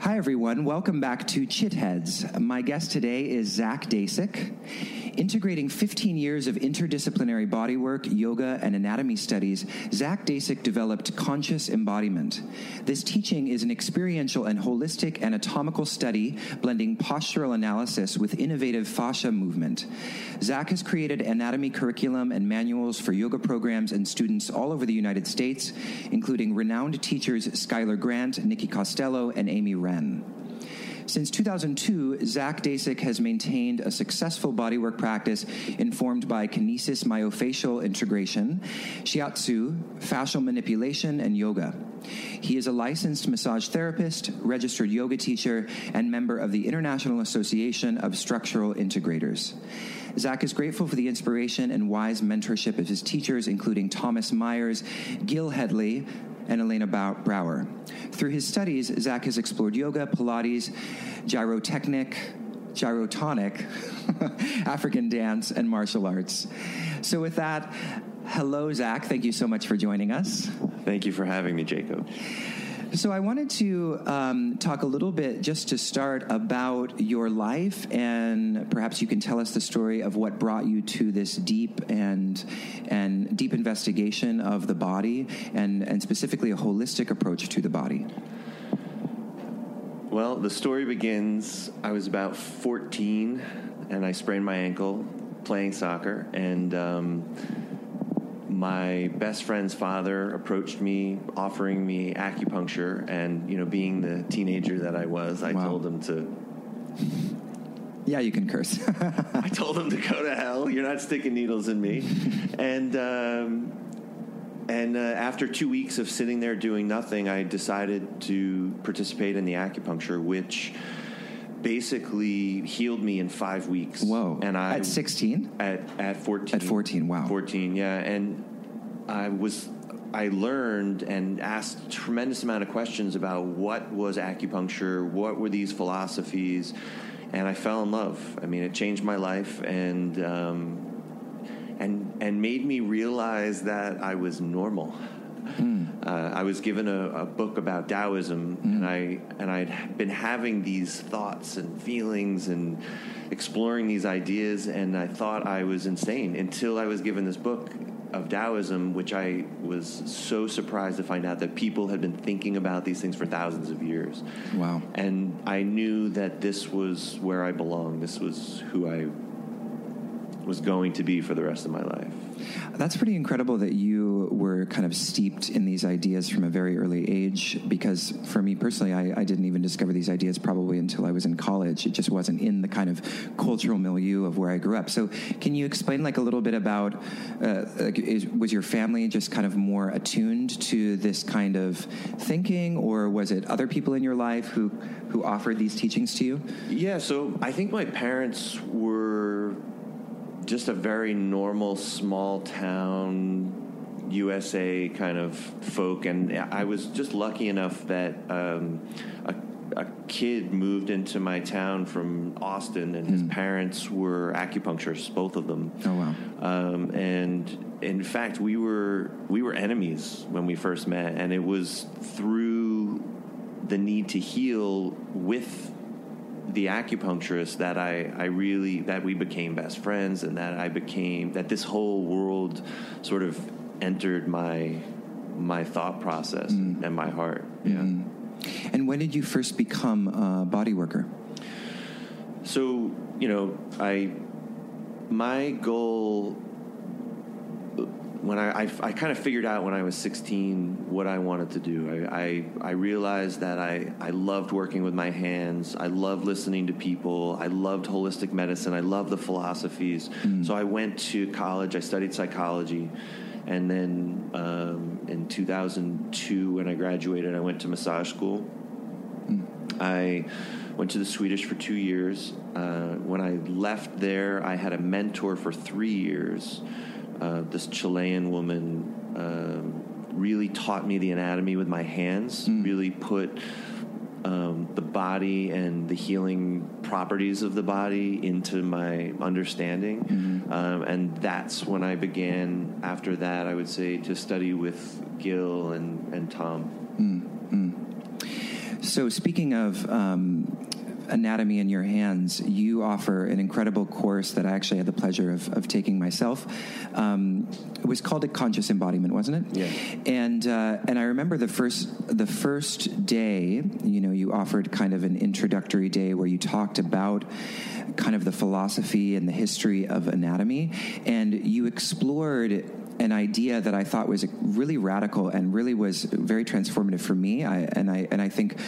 Hi, everyone. Welcome back to Chitheads. My guest today is Zach Dasik. Integrating 15 years of interdisciplinary bodywork, yoga, and anatomy studies, Zach Dasik developed conscious embodiment. This teaching is an experiential and holistic anatomical study blending postural analysis with innovative fascia movement. Zach has created anatomy curriculum and manuals for yoga programs and students all over the United States, including renowned teachers Skylar Grant, Nikki Costello, and Amy Wren. Since 2002, Zach Dasik has maintained a successful bodywork practice informed by kinesis myofascial integration, shiatsu, fascial manipulation, and yoga. He is a licensed massage therapist, registered yoga teacher, and member of the International Association of Structural Integrators. Zach is grateful for the inspiration and wise mentorship of his teachers, including Thomas Myers, Gil Hedley, and Elena Brower. Through his studies, Zach has explored yoga, Pilates, gyrotechnic, gyrotonic, African dance, and martial arts. So, with that, hello, Zach. Thank you so much for joining us. Thank you for having me, Jacob. So, I wanted to um, talk a little bit just to start about your life, and perhaps you can tell us the story of what brought you to this deep and and deep investigation of the body, and and specifically a holistic approach to the body. Well, the story begins. I was about 14, and I sprained my ankle playing soccer, and. Um, my best friend's father approached me offering me acupuncture and you know being the teenager that i was i wow. told him to yeah you can curse i told him to go to hell you're not sticking needles in me and um, and uh, after two weeks of sitting there doing nothing i decided to participate in the acupuncture which basically healed me in five weeks. Whoa! And I at sixteen, at at fourteen, at fourteen. Wow, fourteen. Yeah, and I was I learned and asked a tremendous amount of questions about what was acupuncture, what were these philosophies, and I fell in love. I mean, it changed my life and um, and and made me realize that I was normal. Mm. Uh, I was given a, a book about Taoism, mm. and I and I'd been having these thoughts and feelings and exploring these ideas, and I thought I was insane until I was given this book of Taoism, which I was so surprised to find out that people had been thinking about these things for thousands of years. Wow! And I knew that this was where I belonged. This was who I was going to be for the rest of my life. That's pretty incredible that you were kind of steeped in these ideas from a very early age. Because for me personally, I, I, didn't even discover these ideas probably until I was in college. It just wasn't in the kind of cultural milieu of where I grew up. So, can you explain like a little bit about uh, like, is, was your family just kind of more attuned to this kind of thinking, or was it other people in your life who who offered these teachings to you? Yeah. So I think my parents were just a very normal small town USA kind of folk, and I was just lucky enough that um, a, a, kid moved into my town from Austin, and his mm. parents were acupuncturists, both of them. Oh wow! Um, and in fact, we were we were enemies when we first met, and it was through the need to heal with the acupuncturist that I, I really that we became best friends and that I became that this whole world sort of entered my my thought process mm. and my heart. Yeah. Mm. And when did you first become a body worker? So, you know, I my goal when I, I, I, kind of figured out when I was 16 what I wanted to do. I, I, I, realized that I, I loved working with my hands. I loved listening to people. I loved holistic medicine. I loved the philosophies. Mm. So I went to college. I studied psychology. And then um, in 2002, when I graduated, I went to massage school. Mm. I went to the Swedish for two years. Uh, when I left there, I had a mentor for three years uh, this Chilean woman um, really taught me the anatomy with my hands, mm. really put um, the body and the healing properties of the body into my understanding. Mm-hmm. Um, and that's when I began, after that, I would say, to study with Gil and, and Tom. Mm-hmm. so speaking of um, anatomy in your hands, you offer an incredible course that I actually had the pleasure of, of taking myself. Um, it was called a conscious embodiment, wasn't it? Yeah. And uh, and I remember the first the first day, you know, you offered kind of an introductory day where you talked about kind of the philosophy and the history of anatomy, and you explored an idea that I thought was really radical and really was very transformative for me. I, and I and I think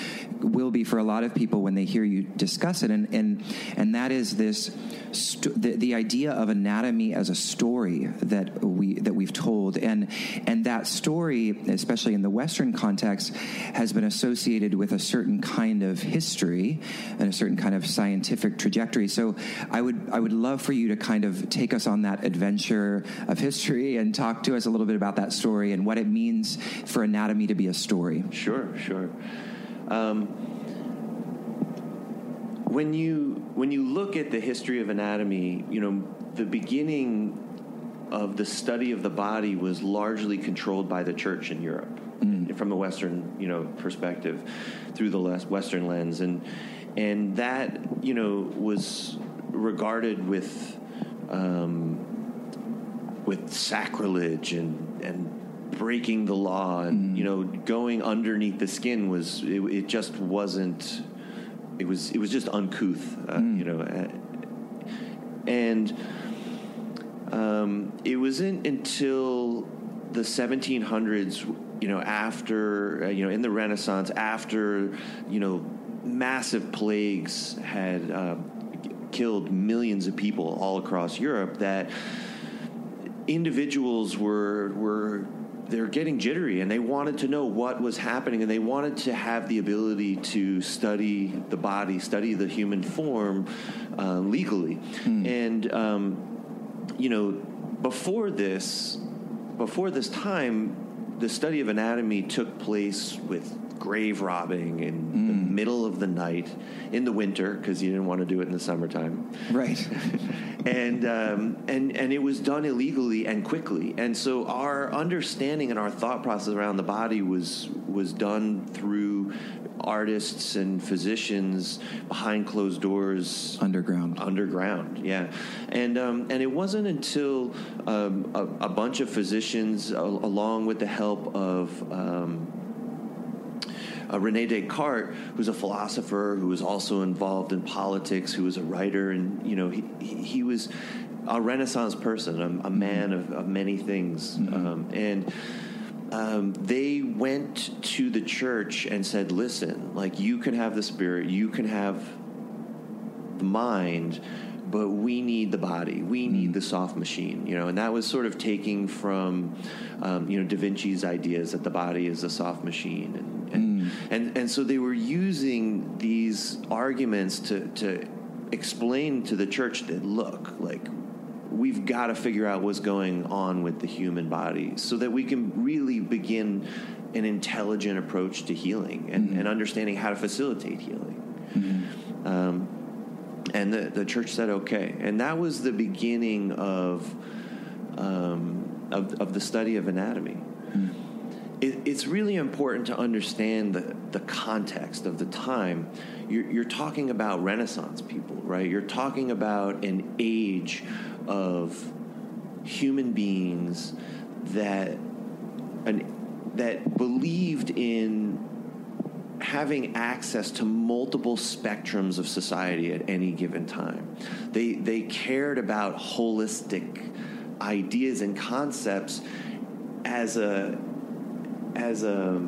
will be for a lot of people when they hear you discuss it. And and and that is this st- the, the idea of anatomy as a story that we that we've told, and and that story, especially in the Western context, has been associated with a certain kind of history and a certain kind of scientific trajectory. So I would I would love for you to kind of take us on that adventure of history and talk to us a little bit about that story and what it means for anatomy to be a story. Sure, sure. Um, when you when you look at the history of anatomy, you know the beginning of the study of the body was largely controlled by the church in Europe, mm. from a Western you know perspective, through the Western lens, and and that you know was regarded with um, with sacrilege and and breaking the law and mm. you know going underneath the skin was it, it just wasn't it was it was just uncouth, uh, mm. you know, and um, it wasn't until the 1700s, you know, after uh, you know in the Renaissance, after you know massive plagues had uh, killed millions of people all across Europe, that individuals were were they're getting jittery and they wanted to know what was happening and they wanted to have the ability to study the body, study the human form uh, legally. Mm. And, um, you know, before this, before this time, the study of anatomy took place with grave robbing and mm. Middle of the night in the winter because you didn't want to do it in the summertime. Right. and um, and and it was done illegally and quickly. And so our understanding and our thought process around the body was was done through artists and physicians behind closed doors, underground, underground, yeah. And um, and it wasn't until um, a, a, bunch of physicians, uh, along with the help of um, uh, Rene Descartes, who's a philosopher who was also involved in politics, who was a writer, and you know he he was a Renaissance person, a, a man of, of, many things, mm-hmm. um, and. Um, they went to the church and said, "Listen, like you can have the spirit, you can have the mind, but we need the body. We need mm. the soft machine, you know. And that was sort of taking from, um, you know, Da Vinci's ideas that the body is a soft machine, and and and and so they were using these arguments to to explain to the church that look like we've got to figure out what's going on with the human body so that we can really begin an intelligent approach to healing and, mm-hmm. and understanding how to facilitate healing. Mm-hmm. Um, and the, the church said okay. And that was the beginning of, um, of, of, the study of anatomy. Mm-hmm it, it's really important to understand the, the context of the time. You're, you're talking about Renaissance people, right? You're talking about an age of human beings that an, that believed in having access to multiple spectrums of society at any given time. They they cared about holistic ideas and concepts as a as a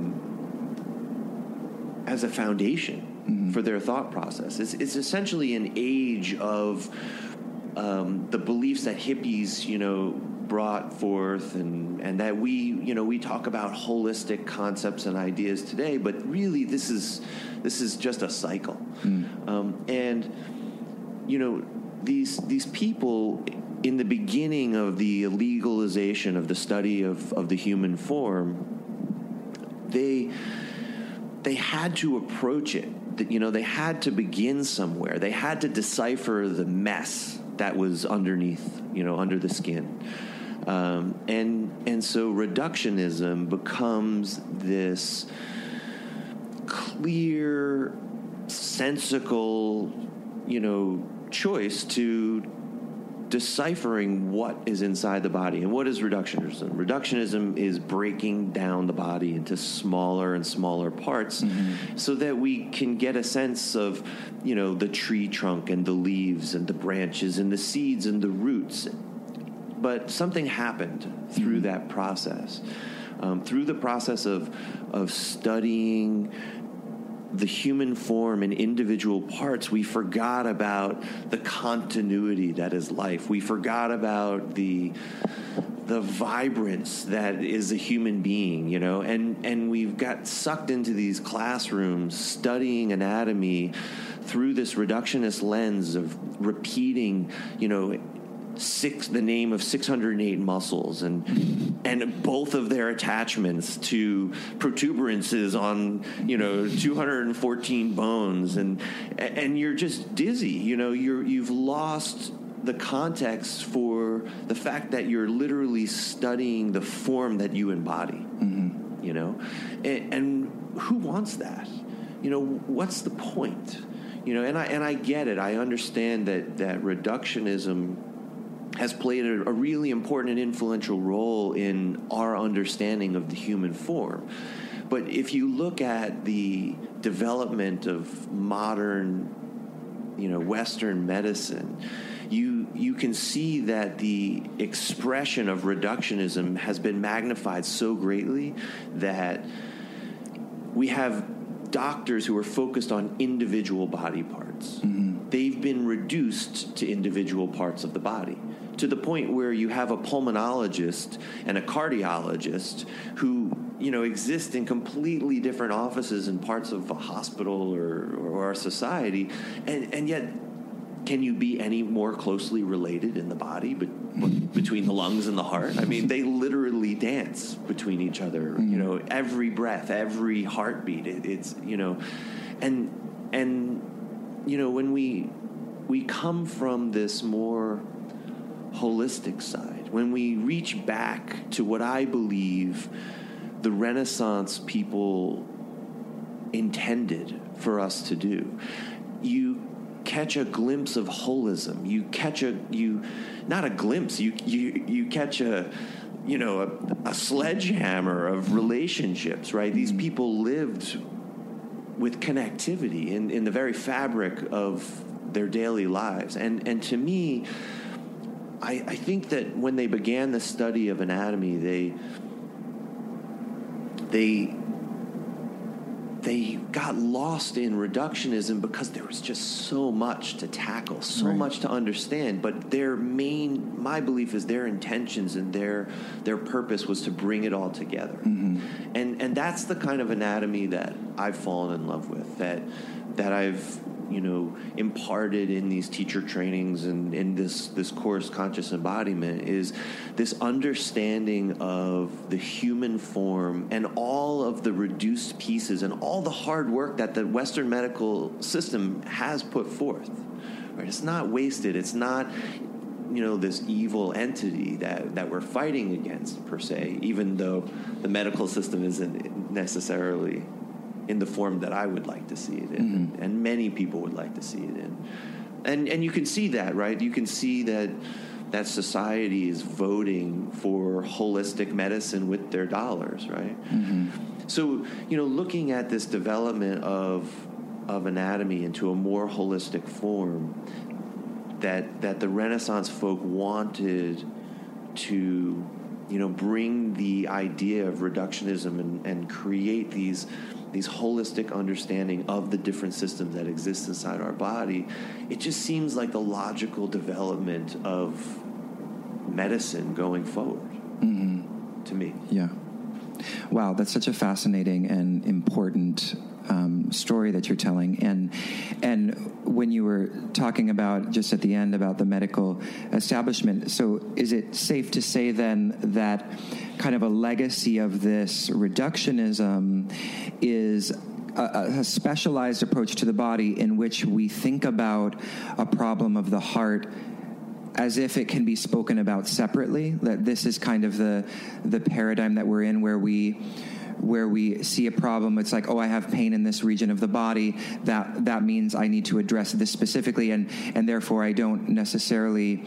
as a foundation mm-hmm. for their thought process. It's, it's essentially an age of um, the beliefs that hippies, you know, brought forth, and and that we, you know, we talk about holistic concepts and ideas today, but really this is this is just a cycle, mm. um, and you know these these people in the beginning of the legalization of the study of, of the human form they they had to approach it. You know, they had to begin somewhere. They had to decipher the mess that was underneath, you know, under the skin. Um, and and so reductionism becomes this clear, sensical, you know, choice to deciphering what is inside the body. And what is reductionism? Reductionism is breaking down the body into smaller and smaller parts mm-hmm. so that we can get a sense of, you know, the tree trunk and the leaves and the branches and the seeds and the roots. But something happened through that process. Um, through the process of of studying the human form in individual parts, we forgot about the continuity that is life. We forgot about the the vibrance that is a human being, you know, and and we've got sucked into these classrooms studying anatomy through this reductionist lens of repeating, you know, six the name of 608 muscles and and both of their attachments to protuberances on you know 214 bones. And and you're just dizzy you know you're you've lost the context for the fact that you're literally studying the form that you embody mm-hmm. you know? And, and who wants that? You know what's the point? You know and i and i get it. I understand that that reductionism has played a, a, really important and influential role in our understanding of the human form. But if you look at the development of modern, you know, Western medicine, you you can see that the expression of reductionism has been magnified so greatly that we have doctors who are focused on individual body parts. Mm-hmm. They've been reduced to individual parts of the body to the point where you have a pulmonologist and a cardiologist who you know exist in completely different offices and parts of a hospital or, or our society and, and yet can you be any more closely related in the body but, between the lungs and the heart i mean they literally dance between each other mm-hmm. you know every breath every heartbeat it, it's you know and and you know when we we come from this more holistic side, when we reach back to what I believe the Renaissance people intended for us to do, you catch a glimpse of holism. You catch a you not a glimpse. You you you catch a you know a, a sledgehammer of relationships. Right? These mm-hmm. people lived with connectivity in, in the very fabric of their daily lives. And and to me, I, I think that when they began the study of anatomy, they they they got lost in reductionism because there was just so much to tackle, so right. much to understand. But their main, my belief is their intentions and their their purpose was to bring it all together. Mm-hmm. And and that's the kind of anatomy that I've fallen in love with. That that I've you know imparted in these teacher trainings and in this this course conscious embodiment is this understanding of the human form and all of the reduced pieces and all the hard work that the western medical system has put forth right? It's not wasted. It's not you know this evil entity that that we're fighting against per se even though the medical system isn't necessarily in the form that I would like to see it in, mm-hmm. and many people would like to see it in. And and you can see that, right? You can see that that society is voting for holistic medicine with their dollars, right? Mm-hmm. So you know, looking at this development of of anatomy into a more holistic form that that the Renaissance folk wanted to you know bring the idea of reductionism and, and create these these holistic understanding of the different systems that exist inside our body, it just seems like the logical development of medicine going forward mm-hmm. to me. Yeah. Wow, that's such a fascinating and important um, story that you're telling. And and when you were talking about just at the end about the medical establishment, so is it safe to say then that kind of a legacy of this reductionism is a, a, specialized approach to the body in which we think about a problem of the heart as if it can be spoken about separately that this is kind of the the paradigm that we're in where we where we see a problem. It's like, oh, I have pain in this region of the body. That that means I need to address this specifically, and and therefore I don't necessarily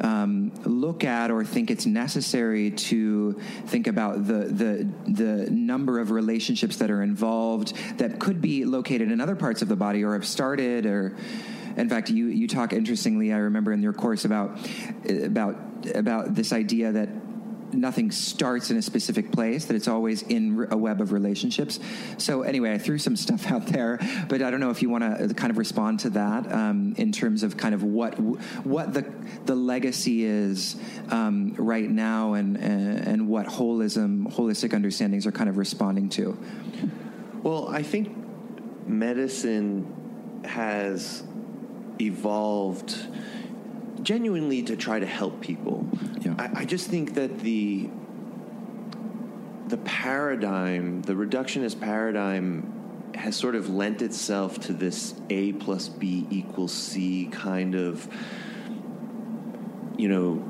um, look at or think it's necessary to think about the the the number of relationships that are involved that could be located in other parts of the body or have started or in fact, you, you talk interestingly. I remember in your course about about about this idea that nothing starts in a specific place that it's always in a web of relationships. So anyway i threw some stuff out there but i don't know if you want to uh, kind of respond to that um, in terms of kind of what what the the legacy is um, right now and and what holism holistic understandings are kind of responding to. Well i think medicine has evolved genuinely to try to help people. Yeah. I, I just think that the the paradigm, the reductionist paradigm, has sort of lent itself to this A plus B equals C kind of, you know,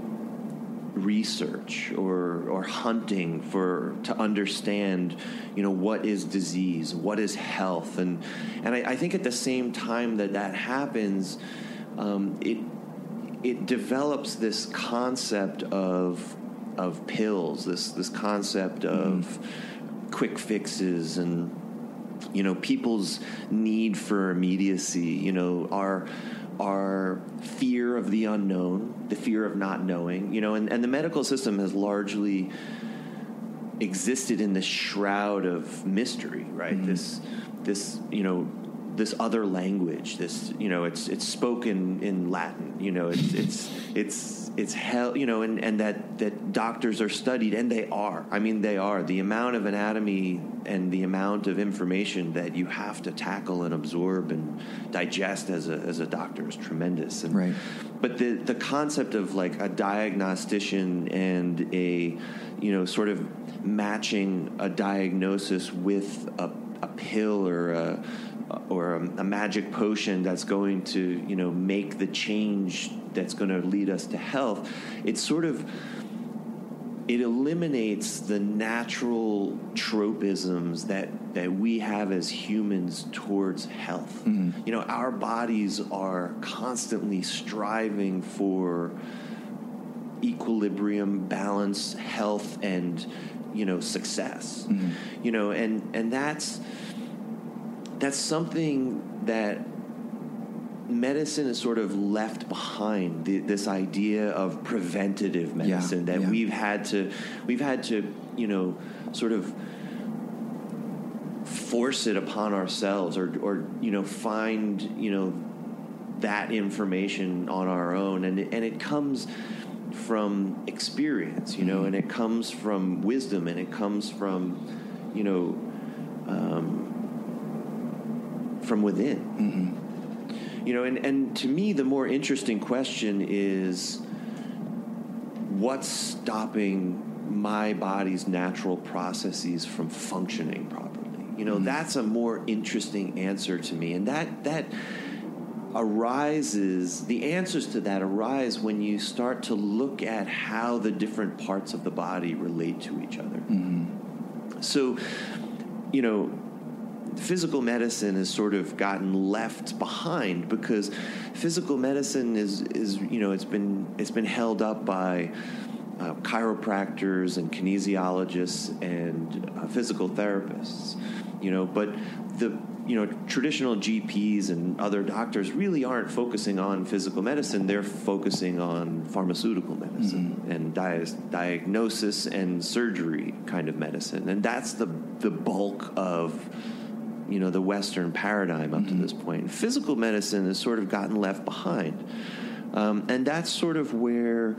research or or hunting for to understand you know what is disease what is health and and I, I think at the same time that that happens um, it it develops this concept of of pills this this concept of mm-hmm. quick fixes and you know people's need for immediacy you know our our fear of the unknown, the fear of not knowing, you know, and, and the medical system has largely existed in this shroud of mystery, right? Mm-hmm. This, this, you know, this other language. This, you know, it's it's spoken in Latin. You know, it's it's it's it's hell. You know, and and that that doctors are studied, and they are. I mean, they are. The amount of anatomy and the amount of information that you have to tackle and absorb and digest as a as a doctor is tremendous. And, right. But the the concept of like a diagnostician and a you know sort of matching a diagnosis with a, a pill or a or a, a, magic potion that's going to you know make the change that's going to lead us to health it's sort of it eliminates the natural tropisms that that we have as humans towards health mm-hmm. you know our bodies are constantly striving for equilibrium balance health and you know success mm-hmm. you know and and that's that's something that medicine is sort of left behind the, this idea of preventative medicine yeah, that yeah. we've had to we've had to you know sort of force it upon ourselves or or you know find you know that information on our own and and it comes from experience you know mm-hmm. and it comes from wisdom and it comes from you know um, from within. Mm-hmm. You know, and, and to me, the more interesting question is what's stopping my body's natural processes from functioning properly? You know, mm-hmm. that's a more interesting answer to me. And that, that, arises the answers to that arise when you start to look at how the different parts of the body relate to each other mm-hmm. so you know physical medicine has sort of gotten left behind because physical medicine is is you know it's been it's been held up by uh, chiropractors and kinesiologists and uh, physical therapists you know but the you know traditional GPs and other doctors really aren't focusing on physical medicine they're focusing on pharmaceutical medicine mm-hmm. and di- diagnosis and surgery kind of medicine and that's the the bulk of you know the Western paradigm up mm-hmm. to this point. Physical medicine has sort of gotten left behind, um, and that's sort of where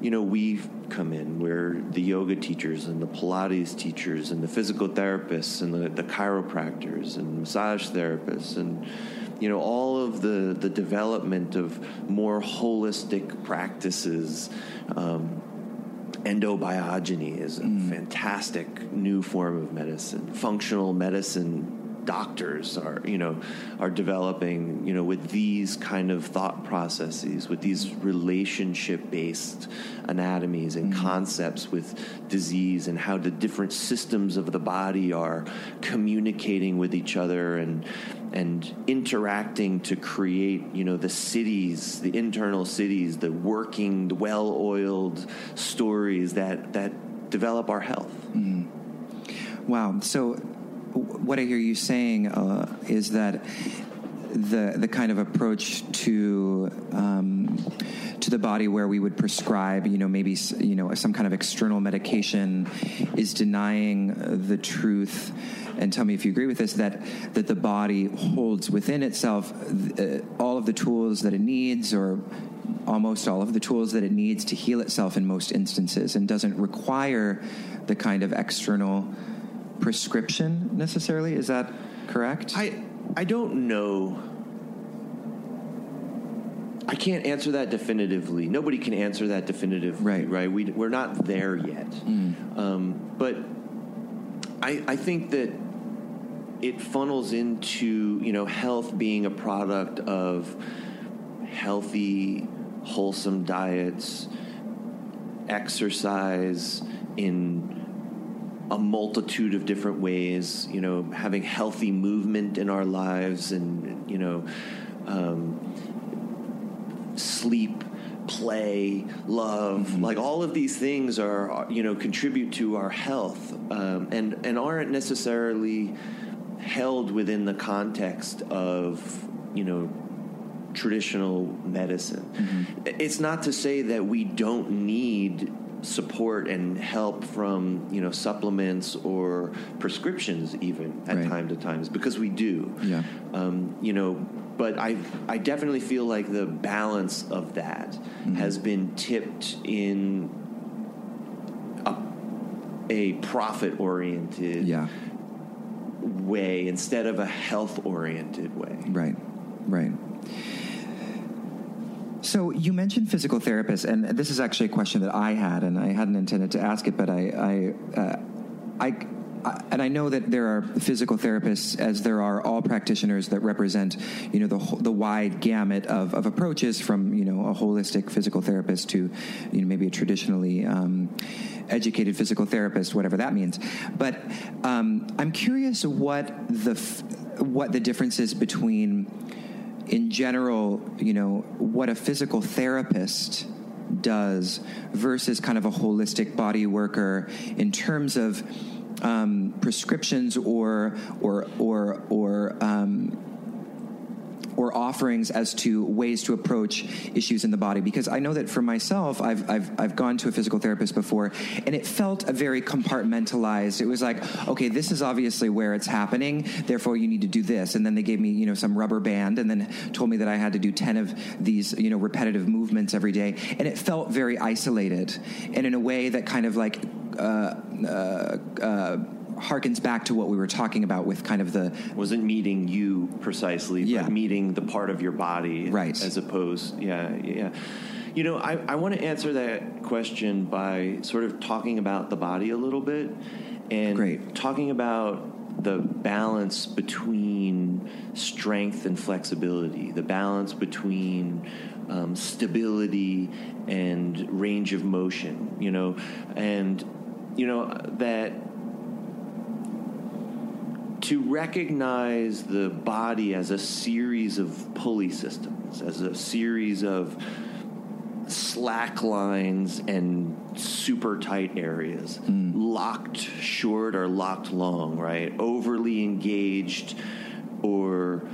you know we've come in, where the yoga teachers and the Pilates teachers and the physical therapists and the, the chiropractors and massage therapists and you know all of the the development of more holistic practices. Um, endobiogeny is a mm. fantastic new form of medicine. Functional medicine doctors are you know are developing you know with these kind of thought processes with these relationship based anatomies and mm-hmm. concepts with disease and how the different systems of the body are communicating with each other and and interacting to create you know the cities the internal cities the working the well-oiled stories that that develop our health mm-hmm. wow so what I hear you saying uh, is that the the kind of approach to um, to the body where we would prescribe, you know, maybe you know some kind of external medication is denying the truth. And tell me if you agree with this that that the body holds within itself uh, all of the tools that it needs, or almost all of the tools that it needs to heal itself in most instances, and doesn't require the kind of external prescription necessarily. Is that correct? I I don't know. I can't answer that definitively. Nobody can answer that definitively, right? Right. We we're not there yet. Mm. Um, but I I think that it funnels into you know health being a product of healthy, wholesome diets, exercise in a multitude of different ways. You know, having healthy movement in our lives, and you know, um, sleep, play, love, mm-hmm. like all of these things are you know contribute to our health, um, and and aren't necessarily held within the context of you know traditional medicine. Mm-hmm. It's not to say that we don't need support and help from you know supplements or prescriptions even at right. time to times because we do yeah um, you know but I I definitely feel like the balance of that mm-hmm. has been tipped in a, a profit oriented yeah. way instead of a health oriented way right right so you mentioned physical therapists, and this is actually a question that I had, and I hadn't intended to ask it, but I, I, uh, I and I know that there are physical therapists, as there are all practitioners that represent, you know, the the wide gamut of, of approaches from you know a holistic physical therapist to, you know, maybe a traditionally um, educated physical therapist, whatever that means. But um, I'm curious what the what the difference is between in general, you know, what a physical therapist does versus kind of a holistic body worker in terms of um, prescriptions or or or or um, or offerings as to ways to approach issues in the body. Because I know that for myself I've, I've, I've gone to a physical therapist before and it felt a very compartmentalized. It was like okay this is obviously where it's happening therefore you need to do this. And then they gave me you know some rubber band and then told me that I had to do 10 of these you know repetitive movements every day. And it felt very isolated and in a way that kind of like uh, uh, uh, harkens back to what we were talking about with kind of the wasn't meeting you precisely, yeah. but meeting the part of your body, right? As opposed, yeah, yeah. You know, I, I want to answer that question by sort of talking about the body a little bit and Great. talking about the balance between strength and flexibility, the balance between um, stability and range of motion, you know, and you know that to recognize the body as a series of pulley systems, as a series of slack lines and super tight areas, mm. locked short or locked long, right? Overly engaged or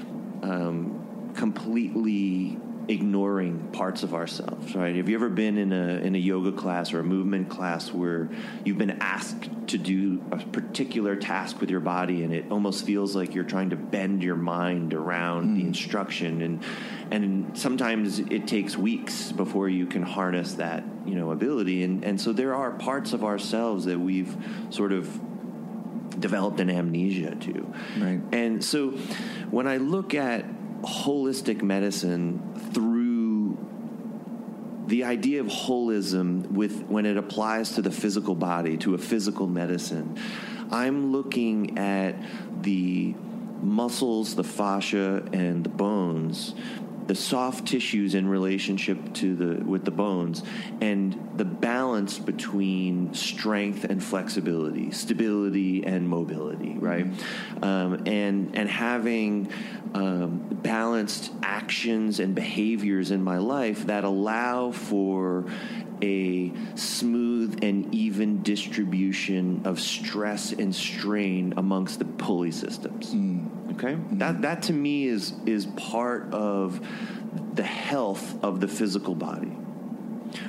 um, completely ignoring parts of ourselves, right? Have you ever been in a in a yoga class or a movement class where you've been asked to do a particular task with your body and it almost feels like you're trying to bend your mind around mm. the instruction and and sometimes it takes weeks before you can harness that, you know, ability and and so there are parts of ourselves that we've sort of developed an amnesia to. Right. And so when I look at holistic medicine through the idea of holism with when it applies to the physical body to a physical medicine. I'm looking at the muscles, the fascia, and the bones, the soft tissues in relationship to the with the bones, and the balance between strength and flexibility, stability and mobility, right? Um, and and having um, balanced actions and behaviors in my life that allow for a smooth and even distribution of stress and strain amongst the pulley systems. Okay, that that to me is is part of the health of the physical body,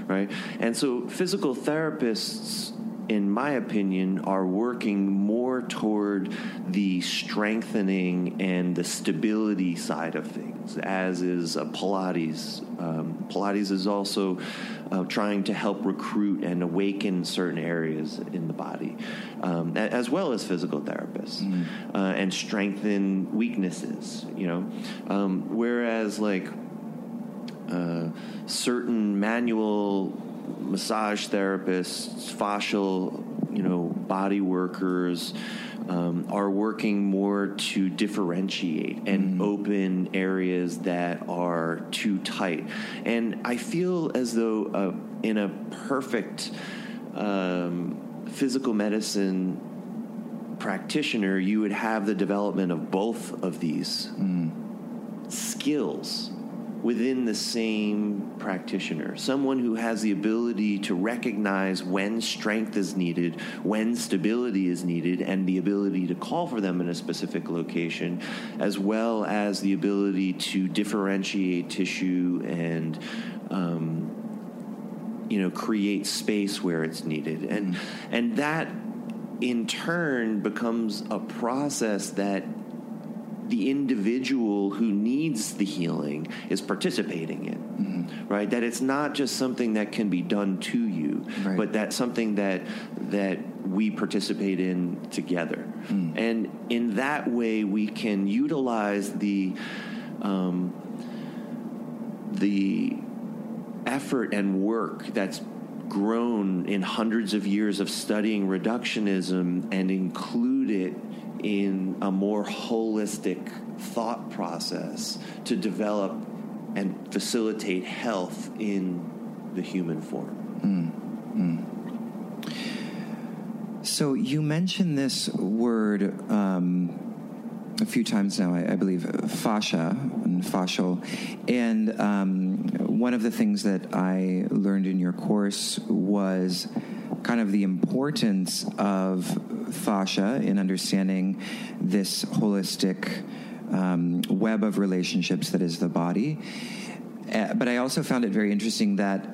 right? And so physical therapists. In my opinion, are working more toward the strengthening and the stability side of things, as is uh, Pilates. Um, Pilates is also uh, trying to help recruit and awaken certain areas in the body, um, as well as physical therapists, uh, and strengthen weaknesses. You know, um, whereas like uh, certain manual massage therapists, fascial, you know, body workers um, are working more to differentiate and open areas that are too tight. And I feel as though uh, in a perfect um, physical medicine practitioner, you would have the development of both of these skills within the same practitioner. Someone who has the ability to recognize when strength is needed, when stability is needed, and the ability to call for them in a specific location, as well as the ability to differentiate tissue and. Um, you know, create space where it's needed, and and that in turn becomes a process that the individual who needs the healing is participating in right? That it's not just something that can be done to you Right. but that's something that that we participate in together. And in that way we can utilize the um, the effort and work that's grown in hundreds of years of studying reductionism and include it in a more holistic thought process to develop and facilitate health in the human form. So you mentioned this word um, a few times now, I, I believe, fascia and fascial. And um, one of the things that I learned in your course was kind of the importance of fascia in understanding this holistic um, web of relationships that is the body. Uh, but I also found it very interesting that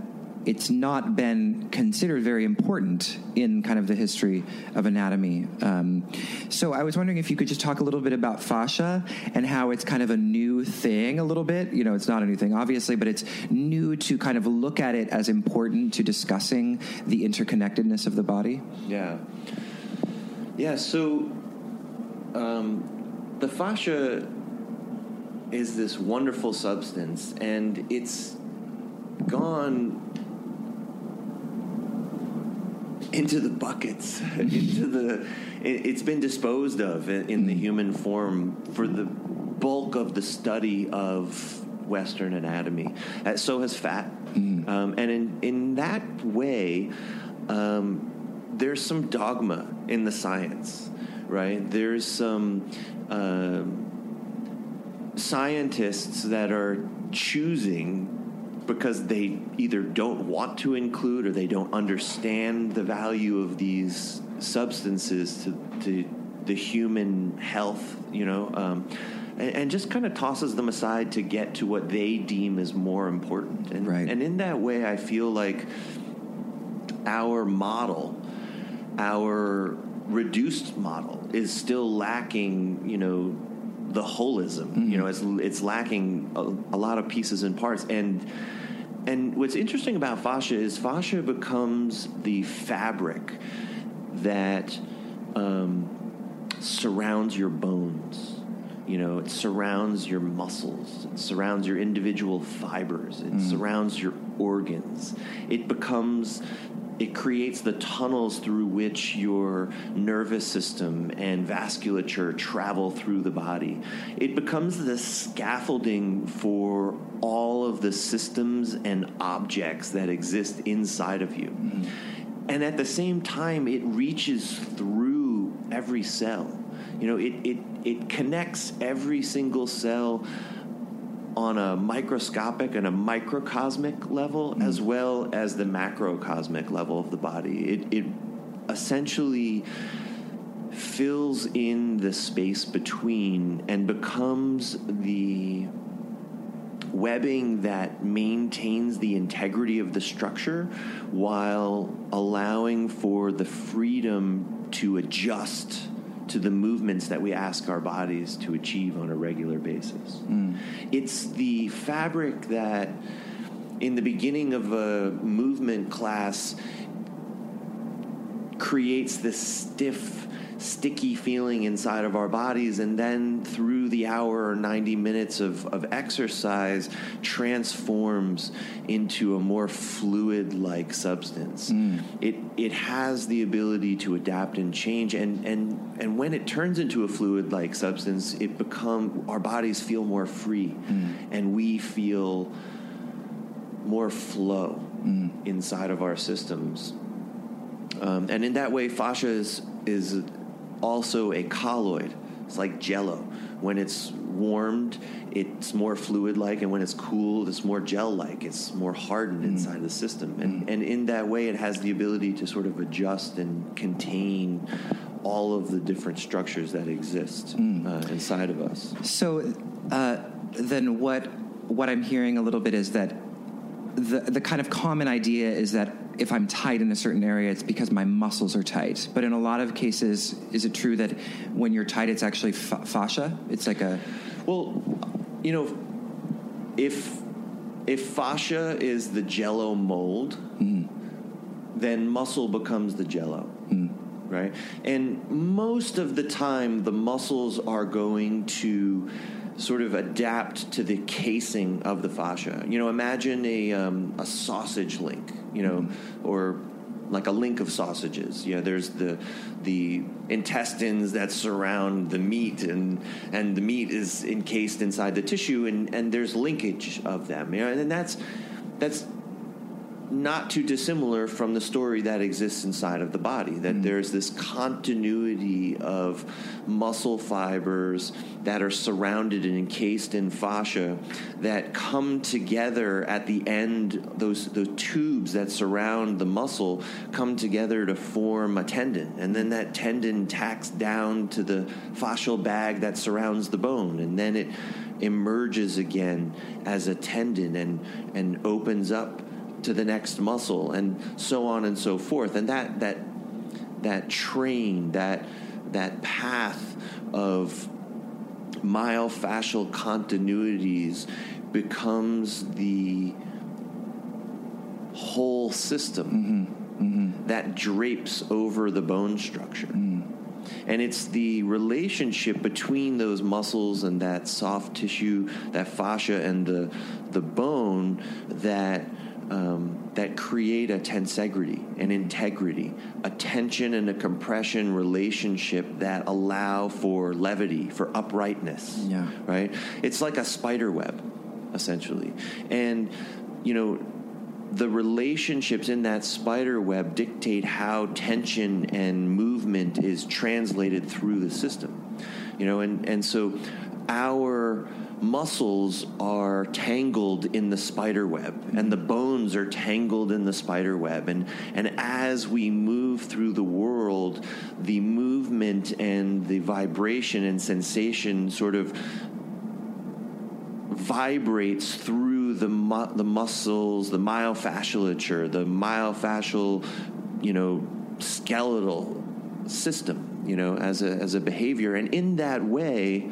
it's not been considered very important in kind of the history of anatomy. Um, so I was wondering if you could just talk a little bit about fascia and how it's kind of a new thing a little bit. You know, it's not a new thing, obviously, but it's new to kind of look at it as important to discussing the interconnectedness of the body. Yeah. Yeah, so um, the fascia is this wonderful substance, and it's gone into the buckets, into the. It, it's been disposed of in, in the human form for the bulk of the study of Western anatomy. Uh, so has fat, um, and in in that way. Um, there's some dogma in the science, right? There's some um scientists that are choosing because they either don't want to include or they don't understand the value of these substances to, to the human health, you know, um, and, and just kind of tosses them aside to get to what they deem is more important. And, Right. and in that way, I feel like our model, our reduced model, is still lacking. You know, the holism. You know, it's it's lacking a, a lot of pieces and parts. And and what's interesting about fascia is fascia becomes the fabric that um, surrounds your bones. You know, it surrounds your muscles, it surrounds your individual fibers, it surrounds your organs. It becomes it creates the tunnels through which your nervous system and vasculature travel through the body. It becomes the scaffolding for all of the systems and objects that exist inside of you. Mm-hmm. And at the same time, it reaches through every cell. You know, it, it, it connects every single cell on a microscopic and a microcosmic level hmm. as well as the macrocosmic level of the body. It, it essentially fills in the space between and becomes the webbing that maintains the integrity of the structure while allowing for the freedom to adjust to the movements that we ask our bodies to achieve on a regular basis. Mm. It's the fabric that, in the beginning of a movement class, creates this stiff, sticky feeling inside of our bodies, and then through the hour or 90 minutes of, of exercise, transforms into a more fluid like substance. Mm. It, it has the ability to adapt and change, and, and, and when it turns into a fluid like substance, it become our bodies feel more free, mm. and we feel more flow mm. inside of our systems. Um, and in that way, fascia is, is also a colloid. It's like jello. When it's warmed, it's more fluid like, and when it's cooled, it's more gel like. It's more hardened inside the system. And, and in that way, it has the ability to sort of adjust and contain all of the different structures that exist uh, inside of us. So uh, then, what what I'm hearing a little bit is that the the kind of common idea is that if I'm tight in a certain area, it's because my muscles are tight. But in a lot of cases, is it true that when you're tight, it's actually fa- fascia? It's like a Well, you know, if if fascia is the jello mold, then muscle becomes the jello. Right? And most of the time the muscles are going to sort of adapt to the casing of the fascia. You know, imagine a um, a sausage link, you know, or like a link of sausages. You know, there's the the intestines that surround the meat, and and the meat is encased inside the tissue, and and there's linkage of them. You know, and that's that's not too dissimilar from the story that exists inside of the body. That mm. there's this continuity of muscle fibers that are surrounded and encased in fascia that come together at the end. Those those tubes that surround the muscle come together to form a tendon, and then that tendon tacks down to the fascial bag that surrounds the bone, and then it emerges again as a tendon and and opens up to the next muscle and so on and so forth. And that that that train that that path of myofascial continuities becomes the whole system mm-hmm. Mm-hmm. that drapes over the bone structure. Mm. And it's the relationship between those muscles and that soft tissue, that fascia and the the bone that um, that create a tensegrity, an integrity, a tension and a compression relationship that allow for levity, for uprightness. Yeah. Right? It's like a spider web, essentially. And, you know, the relationships in that spider web dictate how tension and movement is translated through the system. You know, and, and so our muscles are tangled in the spider web and the bones are tangled in the spider web. And and as we move through the world the movement and the vibration and sensation sort of vibrates through the mu- the muscles, the myofascialature, the myofascial, you know, skeletal system, you know, as a as a behavior, and in that way,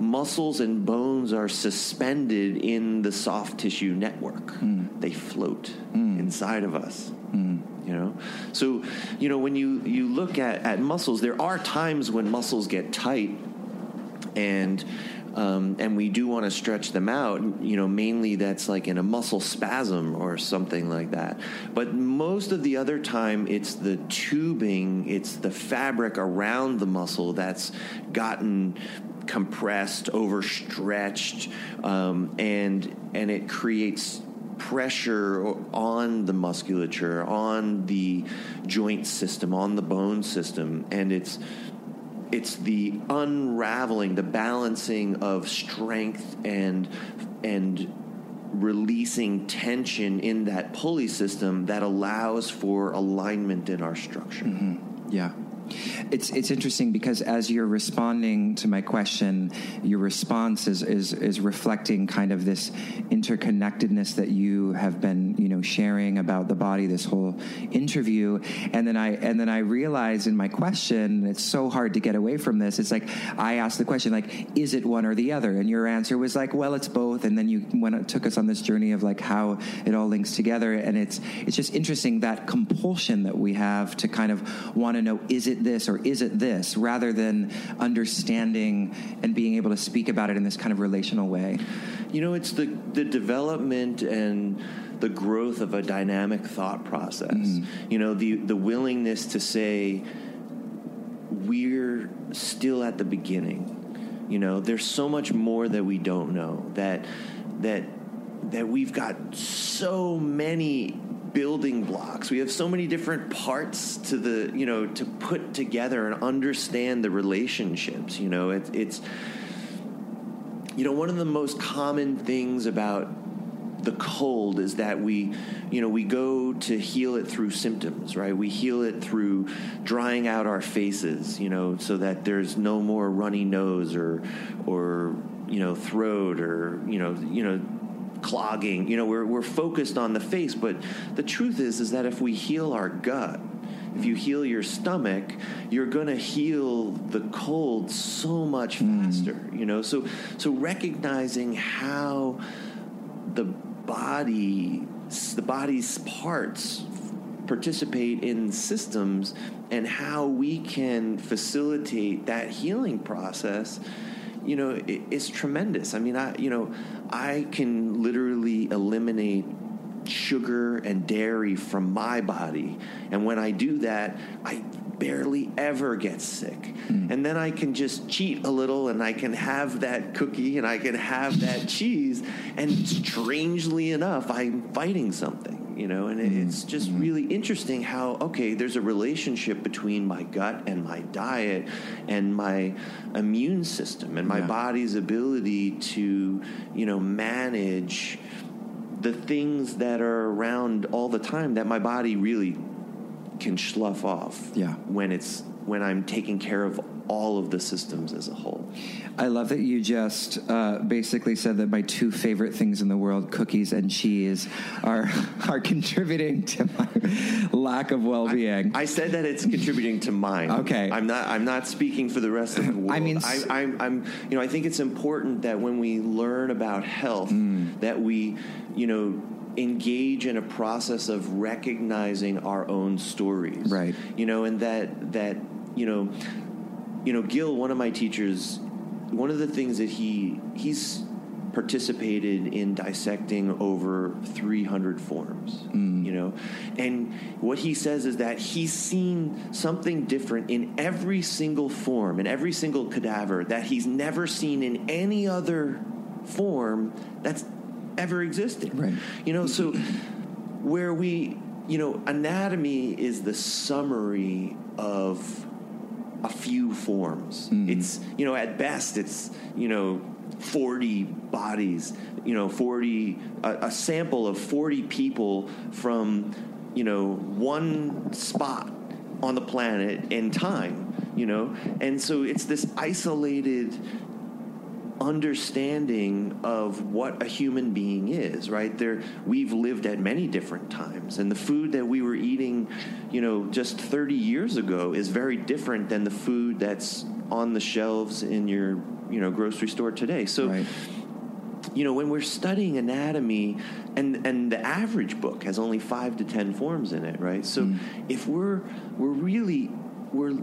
muscles and bones are suspended in the soft tissue network. Hmm. They float hmm. inside of us. Hmm. You know, so you know when you you look at at muscles, there are times when muscles get tight and um, and we do want to stretch them out. You know, mainly that's like in a muscle spasm or something like that. But most of the other time, it's the tubing, it's the fabric around the muscle that's gotten compressed, overstretched, um, and and it creates pressure on the musculature, on the joint system, on the bone system, and it's it's the unraveling, the balancing of strength and and releasing tension in that pulley system that allows for alignment in our structure. Mm-hmm. Yeah. It's it's interesting because as you're responding to my question, your response is, is is reflecting kind of this interconnectedness that you have been you know sharing about the body this whole interview, and then I and then I realized in my question it's so hard to get away from this. It's like I asked the question like, is it one or the other? And your answer was like, well, it's both. And then you went took us on this journey of like how it all links together, and it's it's just interesting that compulsion that we have to kind of want to know is it this or is it this rather than understanding and being able to speak about it in this kind of relational way? You know, it's the, the development and the growth of a dynamic thought process. Mm. You know, the, the willingness to say, we're still at the beginning. You know, there's so much more that we don't know that that that we've got so many building blocks. We have so many different parts to the, you know, to put together and understand the relationships. You know, it, it's, you know, one of the most common things about the cold is that we, you know, we go to heal it through symptoms, right? We heal it through drying out our faces, you know, so that there's no more runny nose or, or, you know, throat or, you know, you know, clogging. You know, we're, we're focused on the face, but the truth is, is that if we heal our gut, if you heal your stomach, you're going to heal the cold so much hmm. faster. Mm. You know, so so recognizing how the body, the body's parts participate in systems and how we can facilitate that healing process you know, it, it's tremendous. I mean, I, you know, I can literally eliminate sugar and dairy from my body. And when I do that, I barely ever get sick. Mm. And then I can just cheat a little and I can have that cookie and I can have that cheese. And strangely enough, I'm fighting something you know and mm-hmm. it's just mm-hmm. really interesting how okay there's a relationship between my gut and my diet and my immune system and my yeah. body's ability to you know manage the things that are around all the time that my body really can slough off yeah. when it's when I'm taking care of all of the systems as a whole. I love that you just uh, basically said that my two favorite things in the world, cookies and cheese, are are contributing to my lack of well being. I, I, said that it's contributing to mine. Okay, I'm not. I'm not speaking for the rest of the world. I mean, I, am You know, I think it's important that when we learn about health, mm. that we, you know engage in a process of recognizing our own stories. Right. You know and that that you know you know, Gil, one of my teachers, one of the things that he he's participated in dissecting over 300 forms mm. you know? And what he says is that he's seen something different in every single form in every single cadaver that he's never seen in any other form that's ever existed right you know so where we you know anatomy is the summary of a few forms. Mm. It's you know at best it's you know 40 bodies, you know 40 a, a sample of 40 people from you know one spot on the planet in time, you know, and so it's this isolated understanding of what a human being is right there we've lived at many different times and the food that we were eating you know just 30 years ago is very different than the food that's on the shelves in your you know grocery store today so right. you know when we're studying anatomy and and the average book has only 5 to 10 forms in it right so mm. if we're we're really we're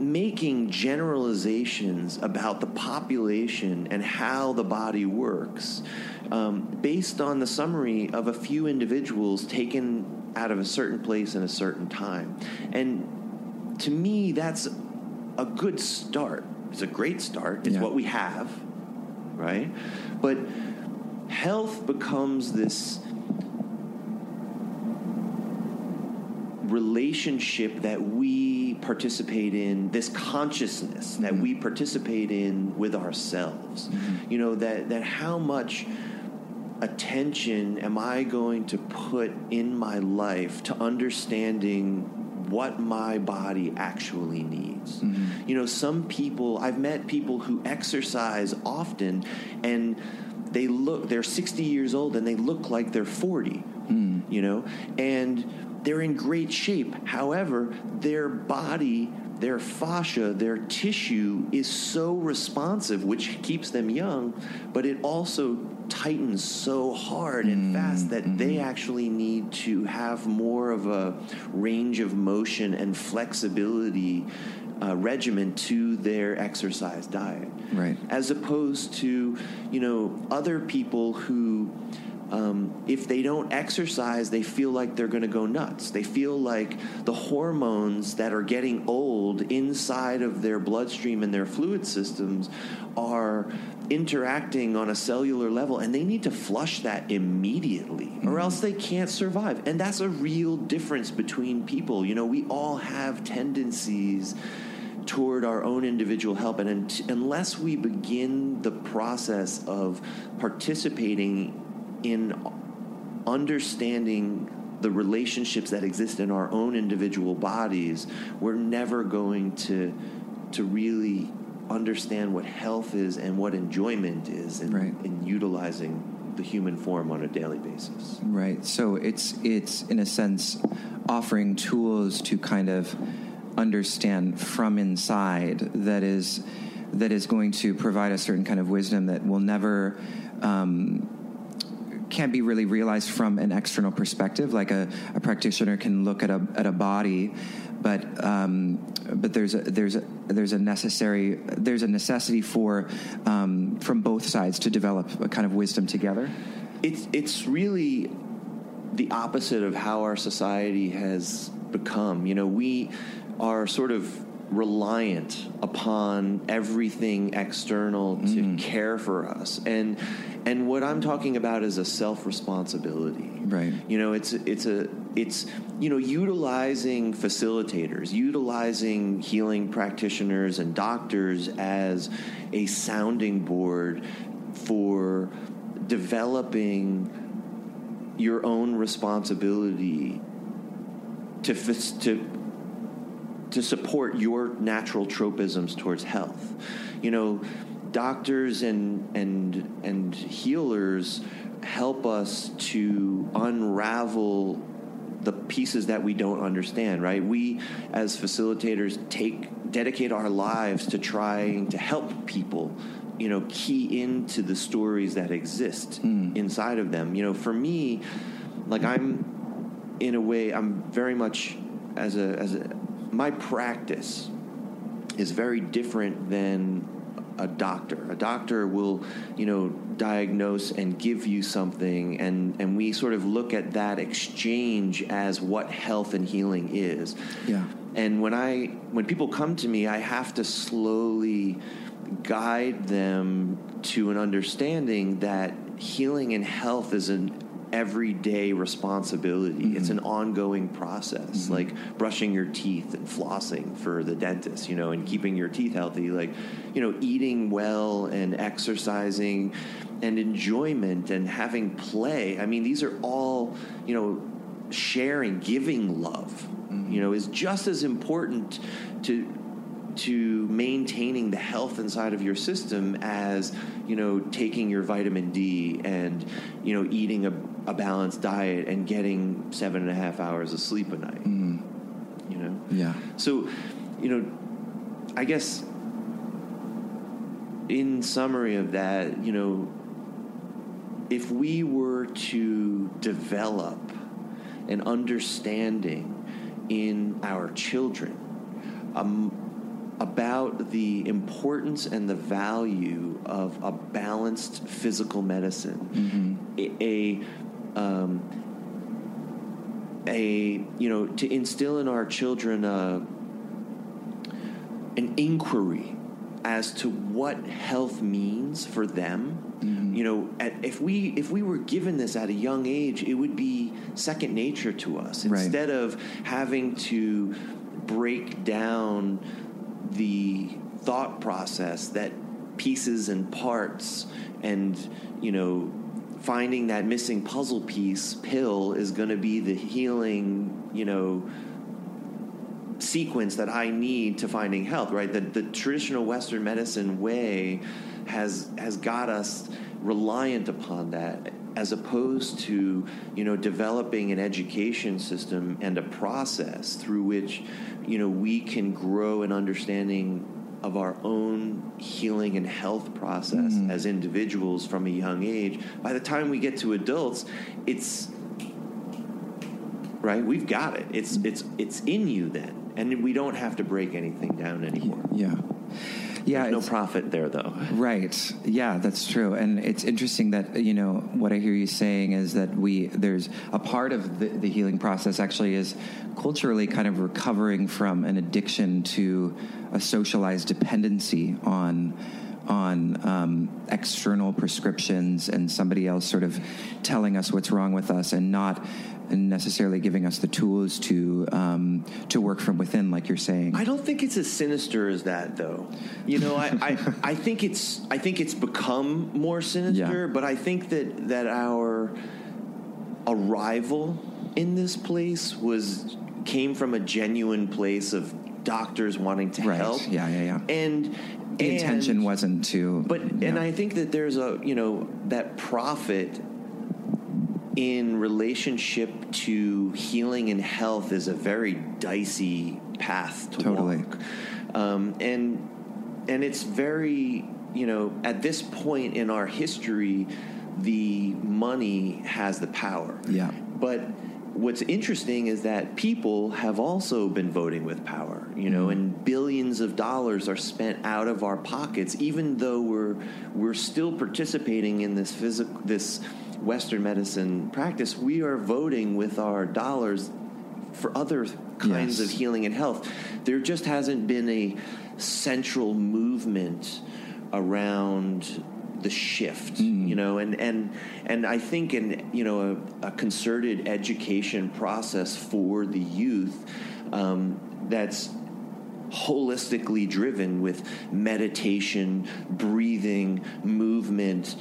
making generalizations about the population and how the body works um, based on the summary of a few individuals taken out of a certain place in a certain time. And to me, that's a good start. It's a great start. It's Yeah. what we have, right? But health becomes this relationship that we participate in, this consciousness that mm-hmm. we participate in with ourselves. Mm-hmm. You know, that, that how much attention am I going to put in my life to understanding what my body actually needs. Mm-hmm. You know, some people, I've met people who exercise often and they look, they're 60 years old and they look like they're 40, mm. you know, and they're in great shape. However, their body, their fascia, their tissue is so responsive, which keeps them young, but it also tightens so hard and fast that they actually need to have more of a range of motion and flexibility uh, regimen to their exercise diet Right. as opposed to you know other people who um, if they don't exercise they feel like they're going to go nuts they feel like the hormones that are getting old inside of their bloodstream and their fluid systems are interacting on a cellular level and they need to flush that immediately or else they can't survive and that's a real difference between people you know we all have tendencies toward our own individual help. And un- unless we begin the process of participating in understanding the relationships that exist in our own individual bodies, we're never going to to really understand what health is and what enjoyment is in, Right. in utilizing the human form on a daily basis. Right. So it's it's in a sense offering tools to kind of understand from inside that is that is going to provide a certain kind of wisdom that will never um, can't be really realized from an external perspective. Like a, a practitioner can look at a at a body, but um, but there's a there's a there's a necessary there's a necessity for um, from both sides to develop a kind of wisdom together. It's it's really the opposite of how our society has become. You know, we are sort of reliant upon everything external to care for us. And and what I'm talking about is a self-responsibility. Right. You know, it's it's a it's you know utilizing facilitators, utilizing healing practitioners and doctors as a sounding board for developing your own responsibility to to to support your natural tropisms towards health. You know, doctors and and and healers help us to unravel the pieces that we don't understand, right? We as facilitators take dedicate our lives to trying to help people, you know, key into the stories that exist hmm. inside of them. You know, for me, like I'm in a way I'm very much as a as a my practice is very different than a doctor. A doctor will, you know, diagnose and give you something and and we sort of look at that exchange as what health and healing is. Yeah. And when I when people come to me, I have to slowly guide them to an understanding that healing and health is an everyday responsibility. It's an mm-hmm. ongoing process, mm-hmm. like brushing your teeth and flossing for the dentist, you know, and keeping your teeth healthy, like, you know, eating well and exercising and enjoyment and having play. I mean, these are all, you know, sharing, giving love, mm-hmm. you know, is just as important to to maintaining the health inside of your system as you know taking your vitamin D and you know eating a, a balanced diet and getting seven and a half hours of sleep a night. You know, Yeah. so you know, I guess in summary of that, you know, if we were to develop an understanding in our children, um, about the importance and the value of a balanced physical medicine, a, a, um, a you know to instill in our children a, an inquiry as to what health means for them. You know, at, if we if we were given this at a young age, it would be second nature to us. Right. Instead of having to break down the thought process that pieces and parts and you know finding that missing puzzle piece pill is going to be the healing you know sequence that I need to finding health, right? The, the traditional Western medicine way has has got us reliant upon that as opposed to you know developing an education system and a process through which you know we can grow an understanding of our own healing and health process mm. as individuals from a young age by the time we get to adults it's right we've got it. It's it's it's in you then and we don't have to break anything down anymore. Yeah. Yeah. There's no profit there though Right. Yeah, that's true. And it's interesting that you know what I hear you saying is that we there's a part of the, the healing process actually is culturally kind of recovering from an addiction to a socialized dependency on on um, external prescriptions and somebody else sort of telling us what's wrong with us and not necessarily giving us the tools to um, to work from within, like you're saying. I don't think it's as sinister as that, though. You know, I, I, I think it's I think it's become more sinister, Yeah. but I think that that our arrival in this place was came from a genuine place of doctors wanting to Right. help. Yeah, yeah, yeah. And the and- intention wasn't to, but and. I think that there's a you know that profit in relationship to healing and health is a very dicey path to Totally. walk, um, and and it's very you know at this point in our history, the money has the power. Yeah. But what's interesting is that people have also been voting with power, you know, and billions of dollars are spent out of our pockets, even though we're we're still participating in this physical this Western medicine practice. We are voting with our dollars for other kinds Yes. of healing and health. There just hasn't been a central movement around the shift, you know, and and and I think in you know a, a concerted education process for the youth um, that's holistically driven with meditation, breathing, movement,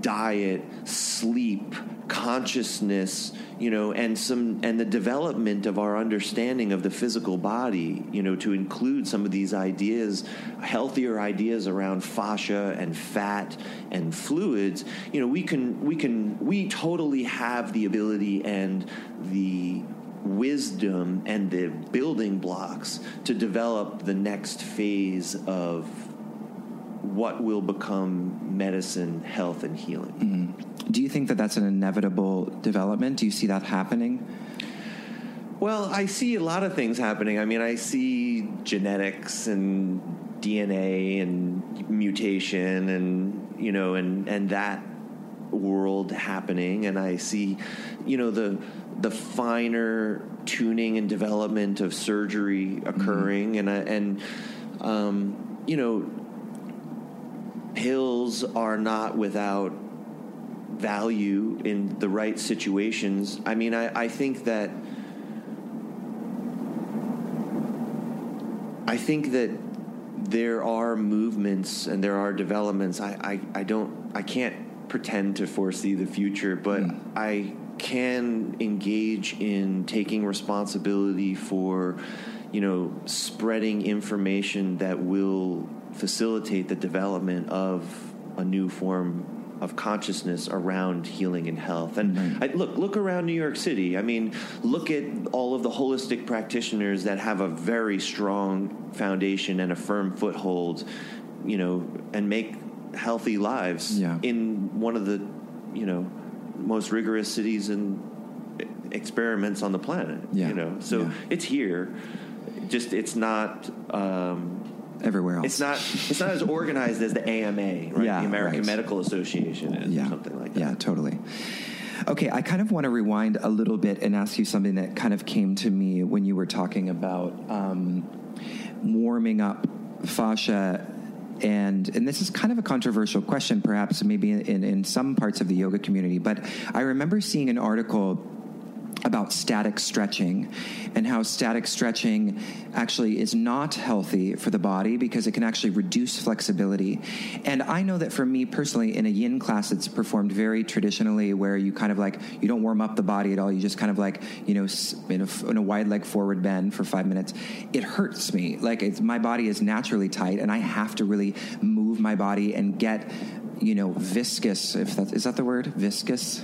diet, sleep, consciousness, you know, and some and the development of our understanding of the physical body, you know, to include some of these ideas, healthier ideas around fascia and fat and fluids, you know, we can we can we totally have the ability and the wisdom and the building blocks to develop the next phase of what will become medicine, health, and healing. Do you think that that's an inevitable development? Do you see that happening? Well, I see a lot of things happening. I mean, I see genetics and DNA and mutation and you know and and that world happening and I see you know the the finer tuning and development of surgery occurring and I, and um, you know pills are not without value in the right situations. I mean, I, I think that I think that there are movements and there are developments. I, I, I don't I can't pretend to foresee the future, but hmm. I can engage in taking responsibility for, you know, spreading information that will facilitate the development of a new form of consciousness around healing and health. And I, look, look around New York City. I mean, look at all of the holistic practitioners that have a very strong foundation and a firm foothold, you know, and make healthy lives Yeah. in one of the, you know, most rigorous cities and experiments on the planet. Yeah. You know, so Yeah. it's here. Just it's not. Um, everywhere else. It's not. It's not as organized as the AMA, right? Yeah, the American right. Medical Association is, yeah. or something like that. Yeah, totally. Okay, I kind of want to rewind a little bit and ask you something that kind of came to me when you were talking about um, warming up fascia. And, and this is kind of a controversial question, perhaps maybe in, in some parts of the yoga community, but I remember seeing an article about static stretching and how static stretching actually is not healthy for the body because it can actually reduce flexibility. And I know that for me personally, in a yin class, it's performed very traditionally where you kind of like, you don't warm up the body at all. You just kind of like, you know, in a, in a wide leg forward bend for five minutes. It hurts me. Like my body is naturally tight and I have to really move my body and get you know, viscous, if that is that the word? Viscous.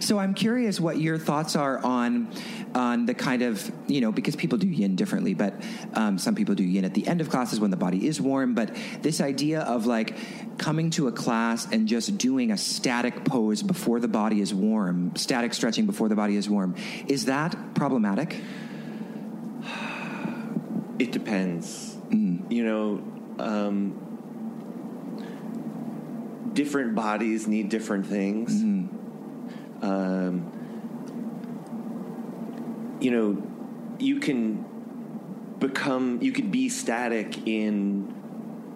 so I'm curious what your thoughts are on on the kind of, you know, because people do yin differently, but um, some people do yin at the end of classes when the body is warm. But this idea of like coming to a class and just doing a static pose before the body is warm, static stretching before the body is warm, is that problematic? It depends. Mm. You know, um, different bodies need different things. Mm-hmm. Um, you know, you can become, you could be static in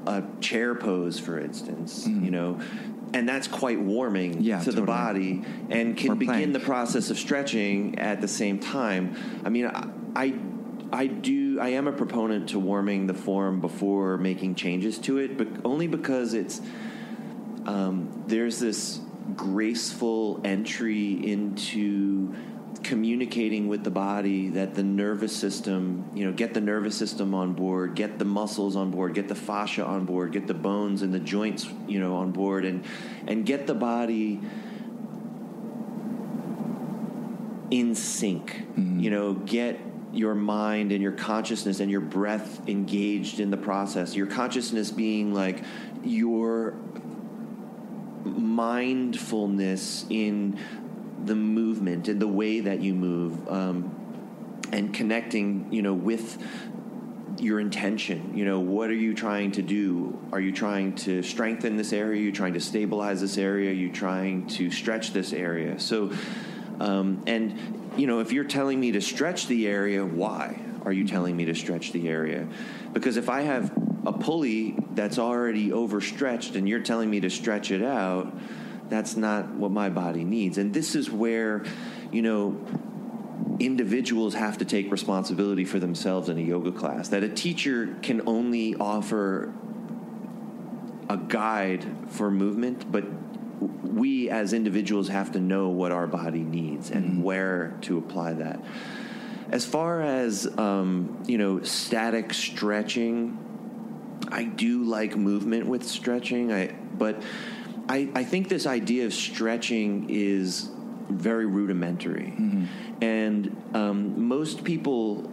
a chair pose, for instance. You know. And that's quite warming Mm-hmm. Yeah, to the body, and can Or begin plank. the process of stretching at the same time. I mean, I, I, I do. I am a proponent to warming the form before making changes to it, but only because it's um, there's this graceful entry into communicating with the body that the nervous system, you know, get the nervous system on board, get the muscles on board, get the fascia on board, get the bones and the joints, you know, on board, and and get the body in sync. You know, get your mind and your consciousness and your breath engaged in the process. Your consciousness being like your mindfulness in the movement and the way that you move um, and connecting you know with your intention. You know what are you trying to do? Are you trying to strengthen this area? Are you trying to stabilize this area? Are you trying to stretch this area? So um, and you know if you're telling me to stretch the area why are you telling me to stretch the area? Because if i have a pulley that's already overstretched and you're telling me to stretch it out that's not what my body needs. And this is where you know individuals have to take responsibility for themselves in a yoga class that a teacher can only offer a guide for movement but we as individuals have to know what our body needs and where to apply that. As far as um, you know static stretching I do like movement with stretching. I but I, I think this idea of stretching is very rudimentary, and um, most people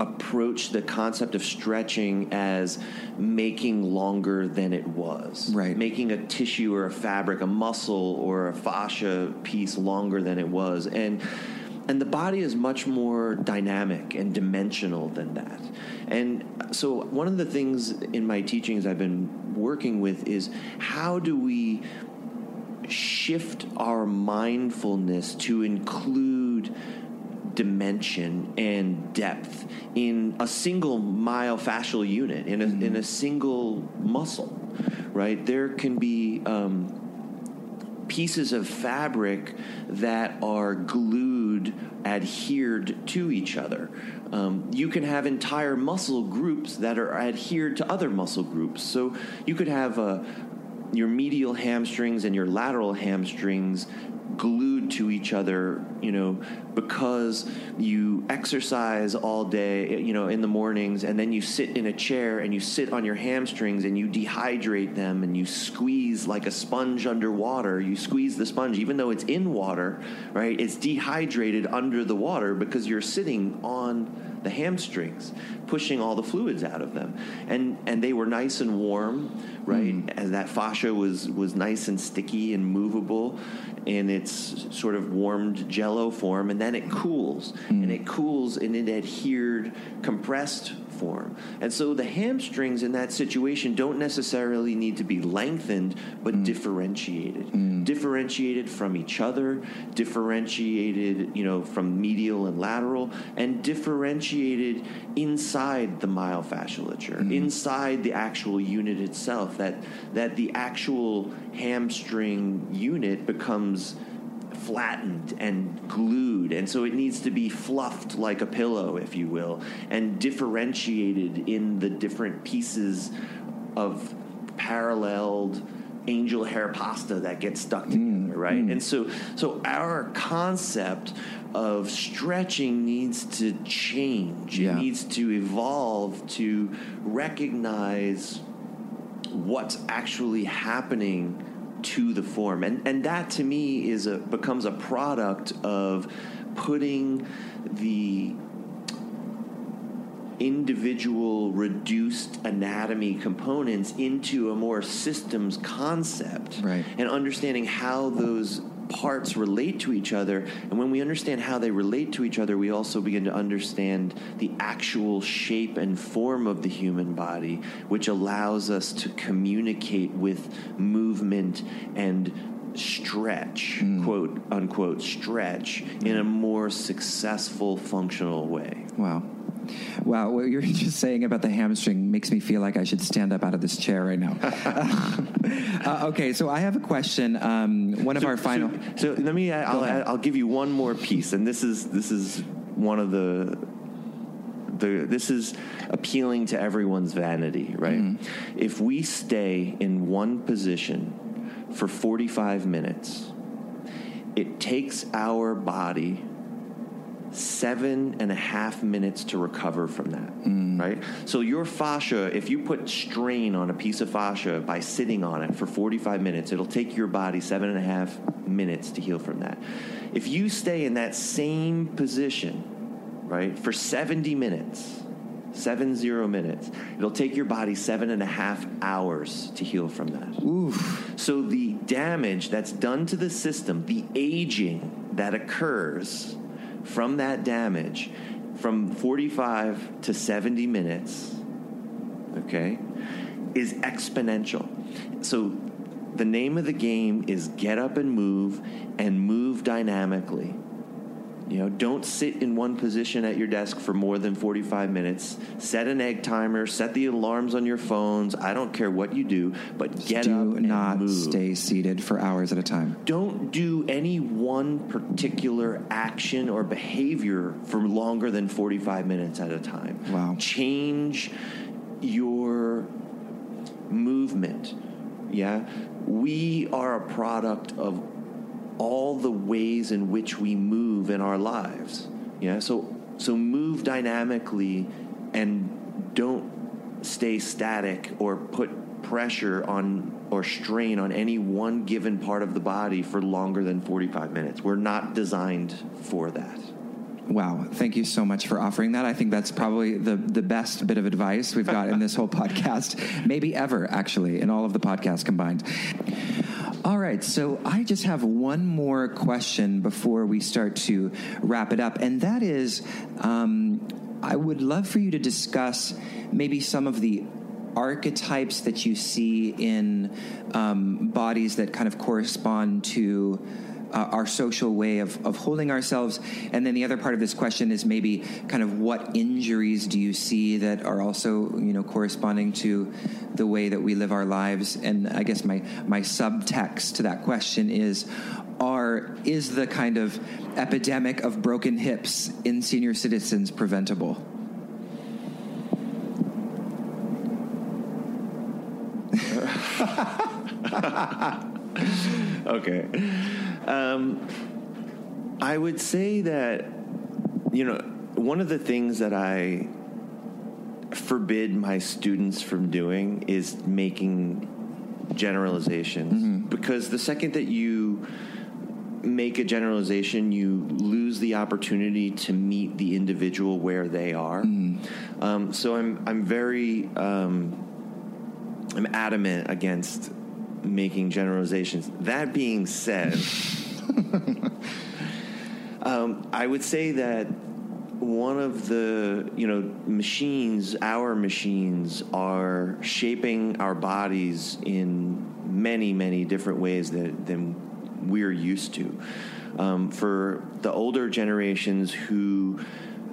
approach the concept of stretching as making longer than it was. Right. Making a tissue or a fabric, a muscle or a fascia piece longer than it was. And and the body is much more dynamic and dimensional than that. And so one of the things in my teachings I've been working with is how do we shift our mindfulness to include dimension and depth in a single myofascial unit in a, in a single muscle right there can be um, pieces of fabric that are glued, adhered to each other. Um, you can have entire muscle groups that are adhered to other muscle groups. So you could have uh, your medial hamstrings and your lateral hamstrings glued to each other, you know, because you exercise all day, you know, in the mornings, and then you sit in a chair and you sit on your hamstrings and you dehydrate them and you squeeze like a sponge underwater. You squeeze the sponge, even though it's in water, right? It's dehydrated under the water because you're sitting on the hamstrings, pushing all the fluids out of them, and and they were nice and warm, right? Mm. And that fascia was was nice and sticky and movable, in its sort of warmed jello form, and then it cools, mm. and it cools in an adhered, compressed form. And so the hamstrings in that situation don't necessarily need to be lengthened, but mm. differentiated. Mm. Differentiated from each other, differentiated, you know, from medial and lateral, and differentiated inside the myofasciolature, mm. inside the actual unit itself, that that the actual hamstring unit becomes flattened and glued, and so it needs to be fluffed like a pillow, if you will, and differentiated in the different pieces of paralleled angel hair pasta that gets stuck mm, together, right? Mm. And so, so our concept of stretching needs to change. Yeah. It needs to evolve to recognize what's actually happening to the form and and that to me is a becomes a product of putting the individual reduced anatomy components into a more systems concept Right. and understanding how those parts relate to each other and when we understand how they relate to each other we also begin to understand the actual shape and form of the human body which allows us to communicate with movement and stretch hmm. quote unquote stretch in a hmm. more successful functional way. Wow. Wow, what you're just saying about the hamstring makes me feel like I should stand up out of this chair right now. uh, okay, so I have a question. Um, one of our final. So, so let me. I'll, ahead. I'll give you one more piece, and this is this is one of the the this is appealing to everyone's vanity, right? Mm-hmm. If we stay in one position for forty five minutes, it takes our body seven and a half minutes to recover from that, mm. right? So your fascia, if you put strain on a piece of fascia by sitting on it for 45 minutes, it'll take your body seven and a half minutes to heal from that. If you stay in that same position, right, for 70 minutes, seven zero minutes, it'll take your body seven and a half hours to heal from that. Oof. So the damage that's done to the system, the aging that occurs from that damage from 45 to 70 minutes, okay, is exponential. So the name of the game is get up and move and move dynamically. You know, don't sit in one position at your desk for more than 45 minutes. Set an egg timer, set the alarms on your phones. I don't care what you do, but get Do up and not move stay seated for hours at a time. don't do any one particular action or behavior for longer than 45 minutes at a time. Wow. Change your movement. Yeah. We are a product of all the ways in which we move in our lives. Yeah. So so move dynamically and don't stay static or put pressure on or strain on any one given part of the body for longer than 45 minutes. We're not designed for that. Wow, thank you so much for offering that. I think that's probably the, the best bit of advice we've got in this whole podcast, maybe ever, actually, in all of the podcasts combined. All right, so I just have one more question before we start to wrap it up, and that is um, I would love for you to discuss maybe some of the archetypes that you see in um, bodies that kind of correspond to uh, our social way of, of holding ourselves. And then the other part of this question is maybe kind of what injuries do you see that are also, you know, corresponding to the way that we live our lives? And I guess my, my subtext to that question is, are, is the kind of epidemic of broken hips in senior citizens preventable? Okay. Um, I would say that, you know, one of the things that I forbid my students from doing is making generalizations because the second that you make a generalization, you lose the opportunity to meet the individual where they are. Um, so I'm I'm very um, I'm adamant against making generalizations. That being said, um, I would say that one of the you know machines, our machines, are shaping our bodies in many, many different ways that, than we're used to. Um, for the older generations who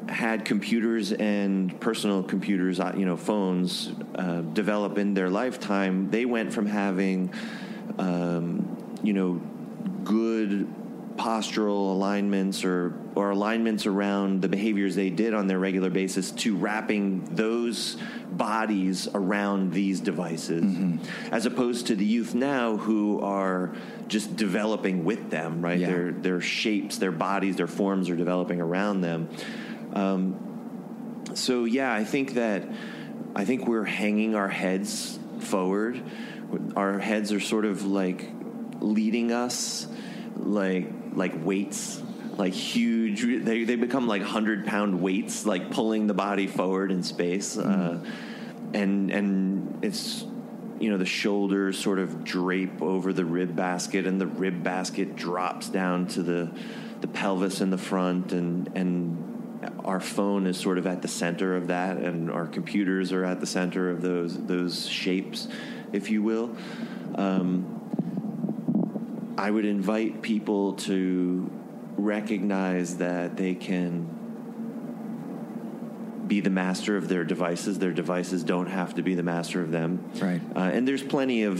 had computers and personal computers, uh, you know, phones uh, develop in their lifetime, they went from having, um, you know, good postural alignments or or alignments around the behaviors they did on their regular basis to wrapping those bodies around these devices mm-hmm. as opposed to the youth now who are just developing with them right yeah. their their shapes their bodies their forms are developing around them um, so yeah i think that i think we're hanging our heads forward. Our heads are sort of like leading us like like weights like huge they, they become like 100 pound weights like pulling the body forward in space. Mm. Uh, and and it's you know the shoulders sort of drape over the rib basket and the rib basket drops down to the the pelvis in the front and and our phone is sort of at the center of that and our computers are at the center of those those shapes if you will um, I would invite people to recognize that they can be the master of their devices. Their devices don't have to be the master of them. Right. Uh, and there's plenty of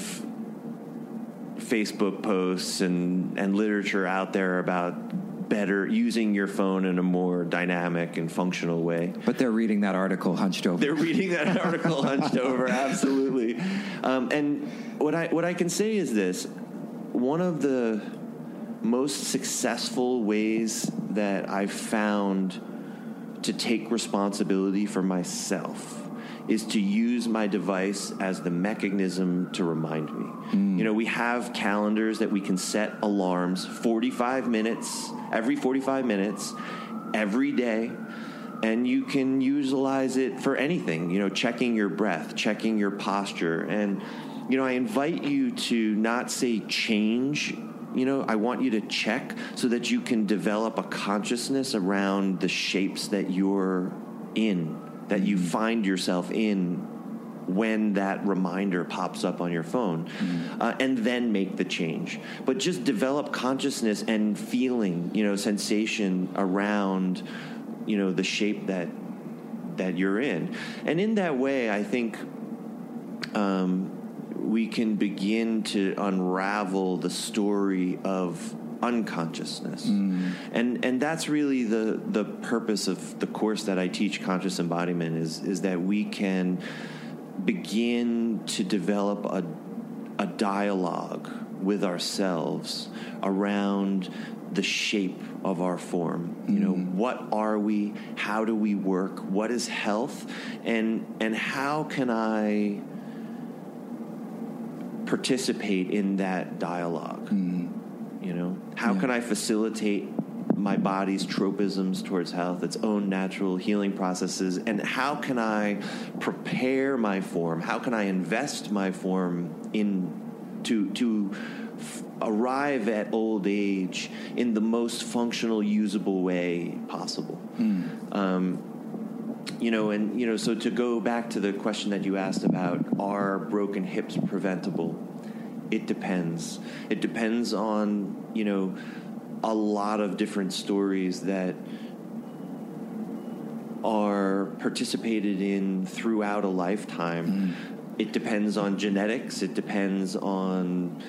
Facebook posts and, and literature out there about better using your phone in a more dynamic and functional way. But they're reading that article hunched over. They're reading that article hunched over, absolutely. Um, and what I what I can say is this: one of the most successful ways that I've found to take responsibility for myself is to use my device as the mechanism to remind me. Mm. You know, we have calendars that we can set alarms 45 minutes, every 45 minutes, every day. And you can utilize it for anything, you know, checking your breath, checking your posture. And you know, I invite you to not say change. You know, I want you to check so that you can develop a consciousness around the shapes that you're in, that you find yourself in when that reminder pops up on your phone, mm-hmm. uh, and then make the change. But just develop consciousness and feeling, you know, sensation around, you know, the shape that that you're in, and in that way, I think. Um, we can begin to unravel the story of unconsciousness. Mm. And and that's really the the purpose of the course that I teach conscious embodiment is is that we can begin to develop a a dialogue with ourselves around the shape of our form you know mm. what are we how do we work what is health and and how can i participate in that dialogue. Mm. How yeah. can I facilitate my body's tropisms towards health, its own natural healing processes, and how can I prepare my form? How can I invest my form in to to f- arrive at old age in the most functional, usable way possible? Mm. Um, you know, and you know, so to go back to the question that you asked about are broken hips preventable? It depends. It depends on you know a lot of different stories that are participated in throughout a lifetime. Mm. It depends on genetics. It depends on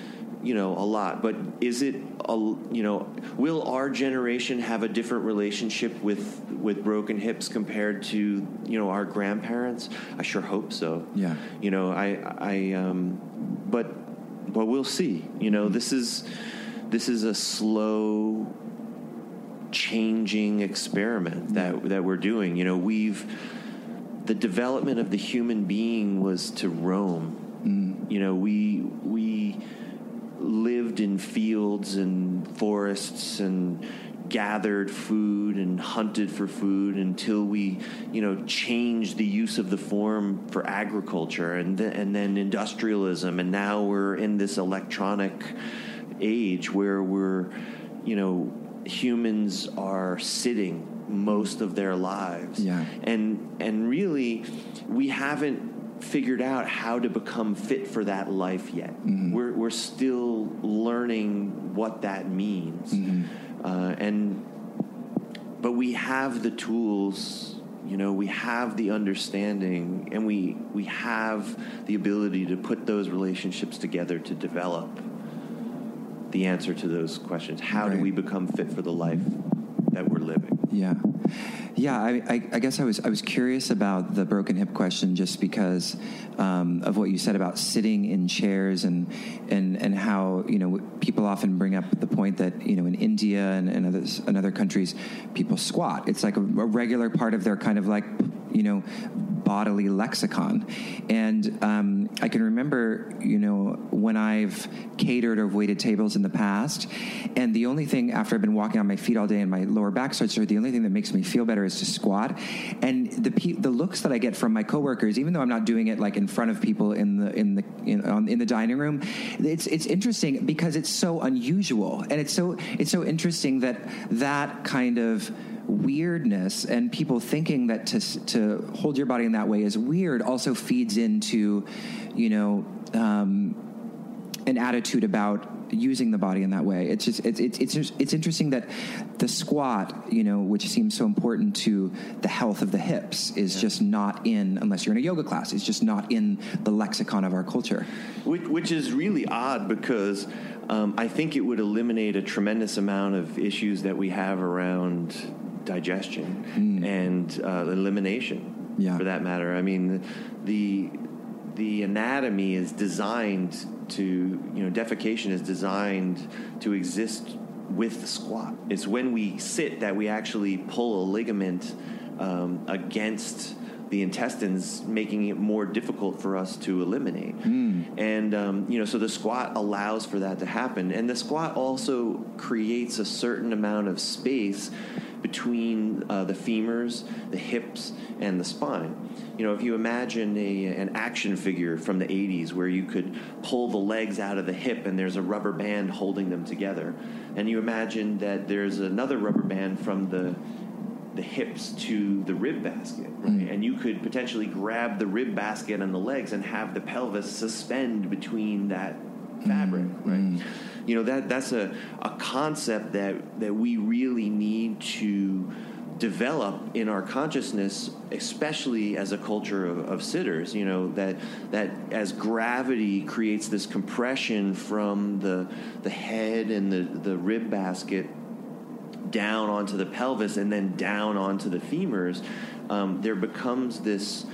you know a lot but is it a, you know will our generation have a different relationship with with broken hips compared to you know our grandparents i sure hope so yeah you know i i um but but we'll see. You know this is this is a slow changing experiment that that we're doing. You know we've the development of the human being was to roam. Mm. you know we we lived in fields and forests and gathered food and hunted for food until we, you know, changed the use of the form for agriculture and th- and then industrialism and now we're in this electronic age where we're you know humans are sitting most of their lives. Yeah. And and really we haven't figured out how to become fit for that life yet. Mm-hmm. We're we're still learning what that means. Mm-hmm. Uh, and but we have the tools you know we have the understanding and we we have the ability to put those relationships together to develop the answer to those questions. How Right. do we become fit for the life that we're living? Yeah, yeah. I, I, I guess I was I was curious about the broken hip question just because um, of what you said about sitting in chairs and and and how you know people often bring up the point that you know in India and, and other and other countries people squat. It's like a, a regular part of their kind of like you know bodily lexicon and um, i can remember you know when i've catered or waited tables in the past and the only thing after i've been walking on my feet all day and my lower back starts to the only thing that makes me feel better is to squat. And the pe- the looks that i get from my coworkers even though i'm not doing it like in front of people in the in the in, in the dining room it's it's interesting because it's so unusual. And it's so it's so interesting that that kind of weirdness and people thinking that to to hold your body in that way is weird also feeds into you know um, an attitude about using the body in that way. It's just it's it's it's, just- it's interesting that the squat, you know, which seems so important to the health of the hips, is just not in unless you're in a yoga class. It's just not in the lexicon of our culture. which, which is really odd because um, I think it would eliminate a tremendous amount of issues that we have around digestion and uh, elimination, Yeah. for that matter. I mean, the the anatomy is designed to, you know, defecation is designed to exist with the squat. It's when we sit that we actually pull a ligament um, against the intestines, making it more difficult for us to eliminate. And um, you know, so the squat allows for that to happen, and the squat also creates a certain amount of space between uh, the femurs, the hips, and the spine. You know, if you imagine a, an action figure from the 80s where you could pull the legs out of the hip and there's a rubber band holding them together, and you imagine that there's another rubber band from the the hips to the rib basket, right? Mm-hmm. And you could potentially grab the rib basket and the legs and have the pelvis suspend between that mm-hmm. fabric, right? Mm-hmm. You know that that's a, a concept that that we really need to develop in our consciousness, especially as a culture of, of sitters. You know that that as gravity creates this compression from the the head and the the rib basket down onto the pelvis and then down onto the femurs, um, there becomes this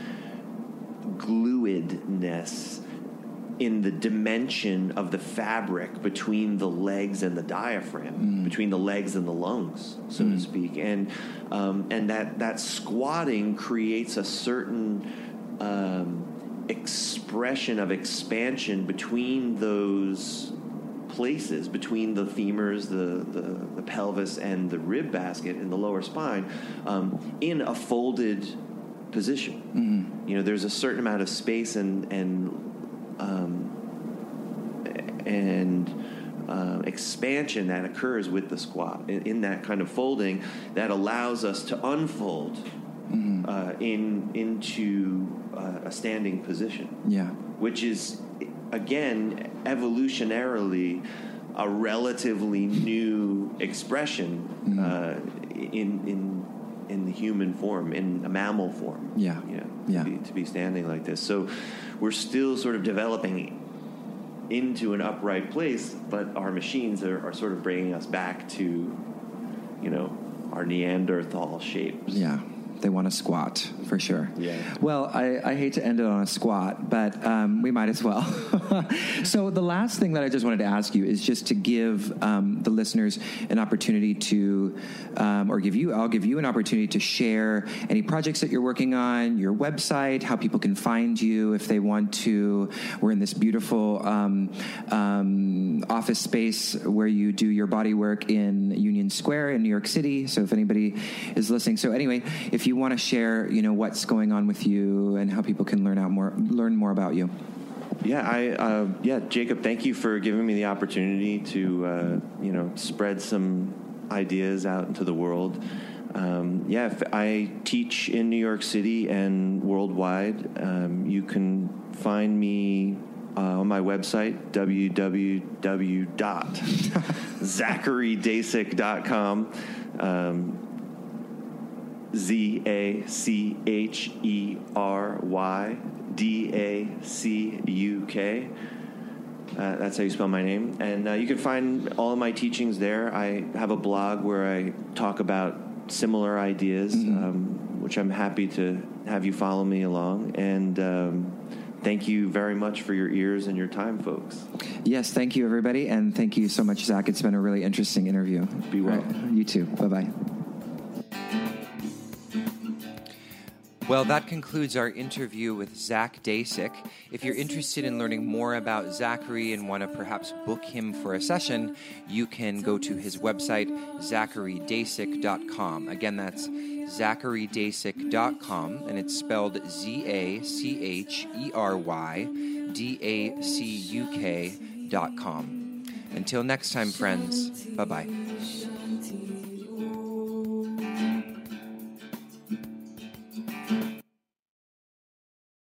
gluidness in the dimension of the fabric between the legs and the diaphragm, between the legs and the lungs, so to speak, and um, and that that squatting creates a certain um, expression of expansion between those places between the femurs, the, the, the pelvis, and the rib basket in the lower spine um, in a folded position. You know, there's a certain amount of space and and um, and uh, expansion that occurs with the squat. In, in that kind of folding that allows us to unfold uh, in into uh, a standing position. Yeah. which is again evolutionarily a relatively new expression uh, in in in the human form, in a mammal form. Yeah. you know, Yeah. to, be, to be standing like this. So we're still sort of developing into an upright place, but our machines are, are sort of bringing us back to, you know, our Neanderthal shapes. Yeah, they want to squat for sure. Yeah. Well, I, I hate to end it on a squat, but um, we might as well. so the last thing that I just wanted to ask you is just to give um, the listeners an opportunity to, um, or give you, I'll give you an opportunity to share any projects that you're working on, your website, how people can find you if they want to. We're in this beautiful um, um, office space where you do your body work in Union Square in New York City. So if anybody is listening, so anyway, if you want to share, you know, what's going on with you and how people can learn out more, learn more about you. yeah, I uh, yeah, Jacob, thank you for giving me the opportunity to uh, you know spread some ideas out into the world. Um, yeah, I teach in New York City and worldwide. Um, you can find me uh, on my website, www.zacherydacuk.com. Um, Z A C H E R Y D A C U K. Uh, that's how you spell my name. And uh, you can find all of my teachings there. I have a blog where I talk about similar ideas, mm-hmm. um, which I'm happy to have you follow me along. And um, thank you very much for your ears and your time, folks. Yes, thank you, everybody. And thank you so much, Zach. It's been a really interesting interview. Be well. Right. You too. Bye bye. Well, that concludes our interview with Zach Dacuk. If you're interested in learning more about Zachery and want to perhaps book him for a session, you can go to his website, zacherydacuk.com. Again, that's zacherydacuk.com, and it's spelled Z A C H E R Y D A C U K.com. Until next time, friends, bye bye.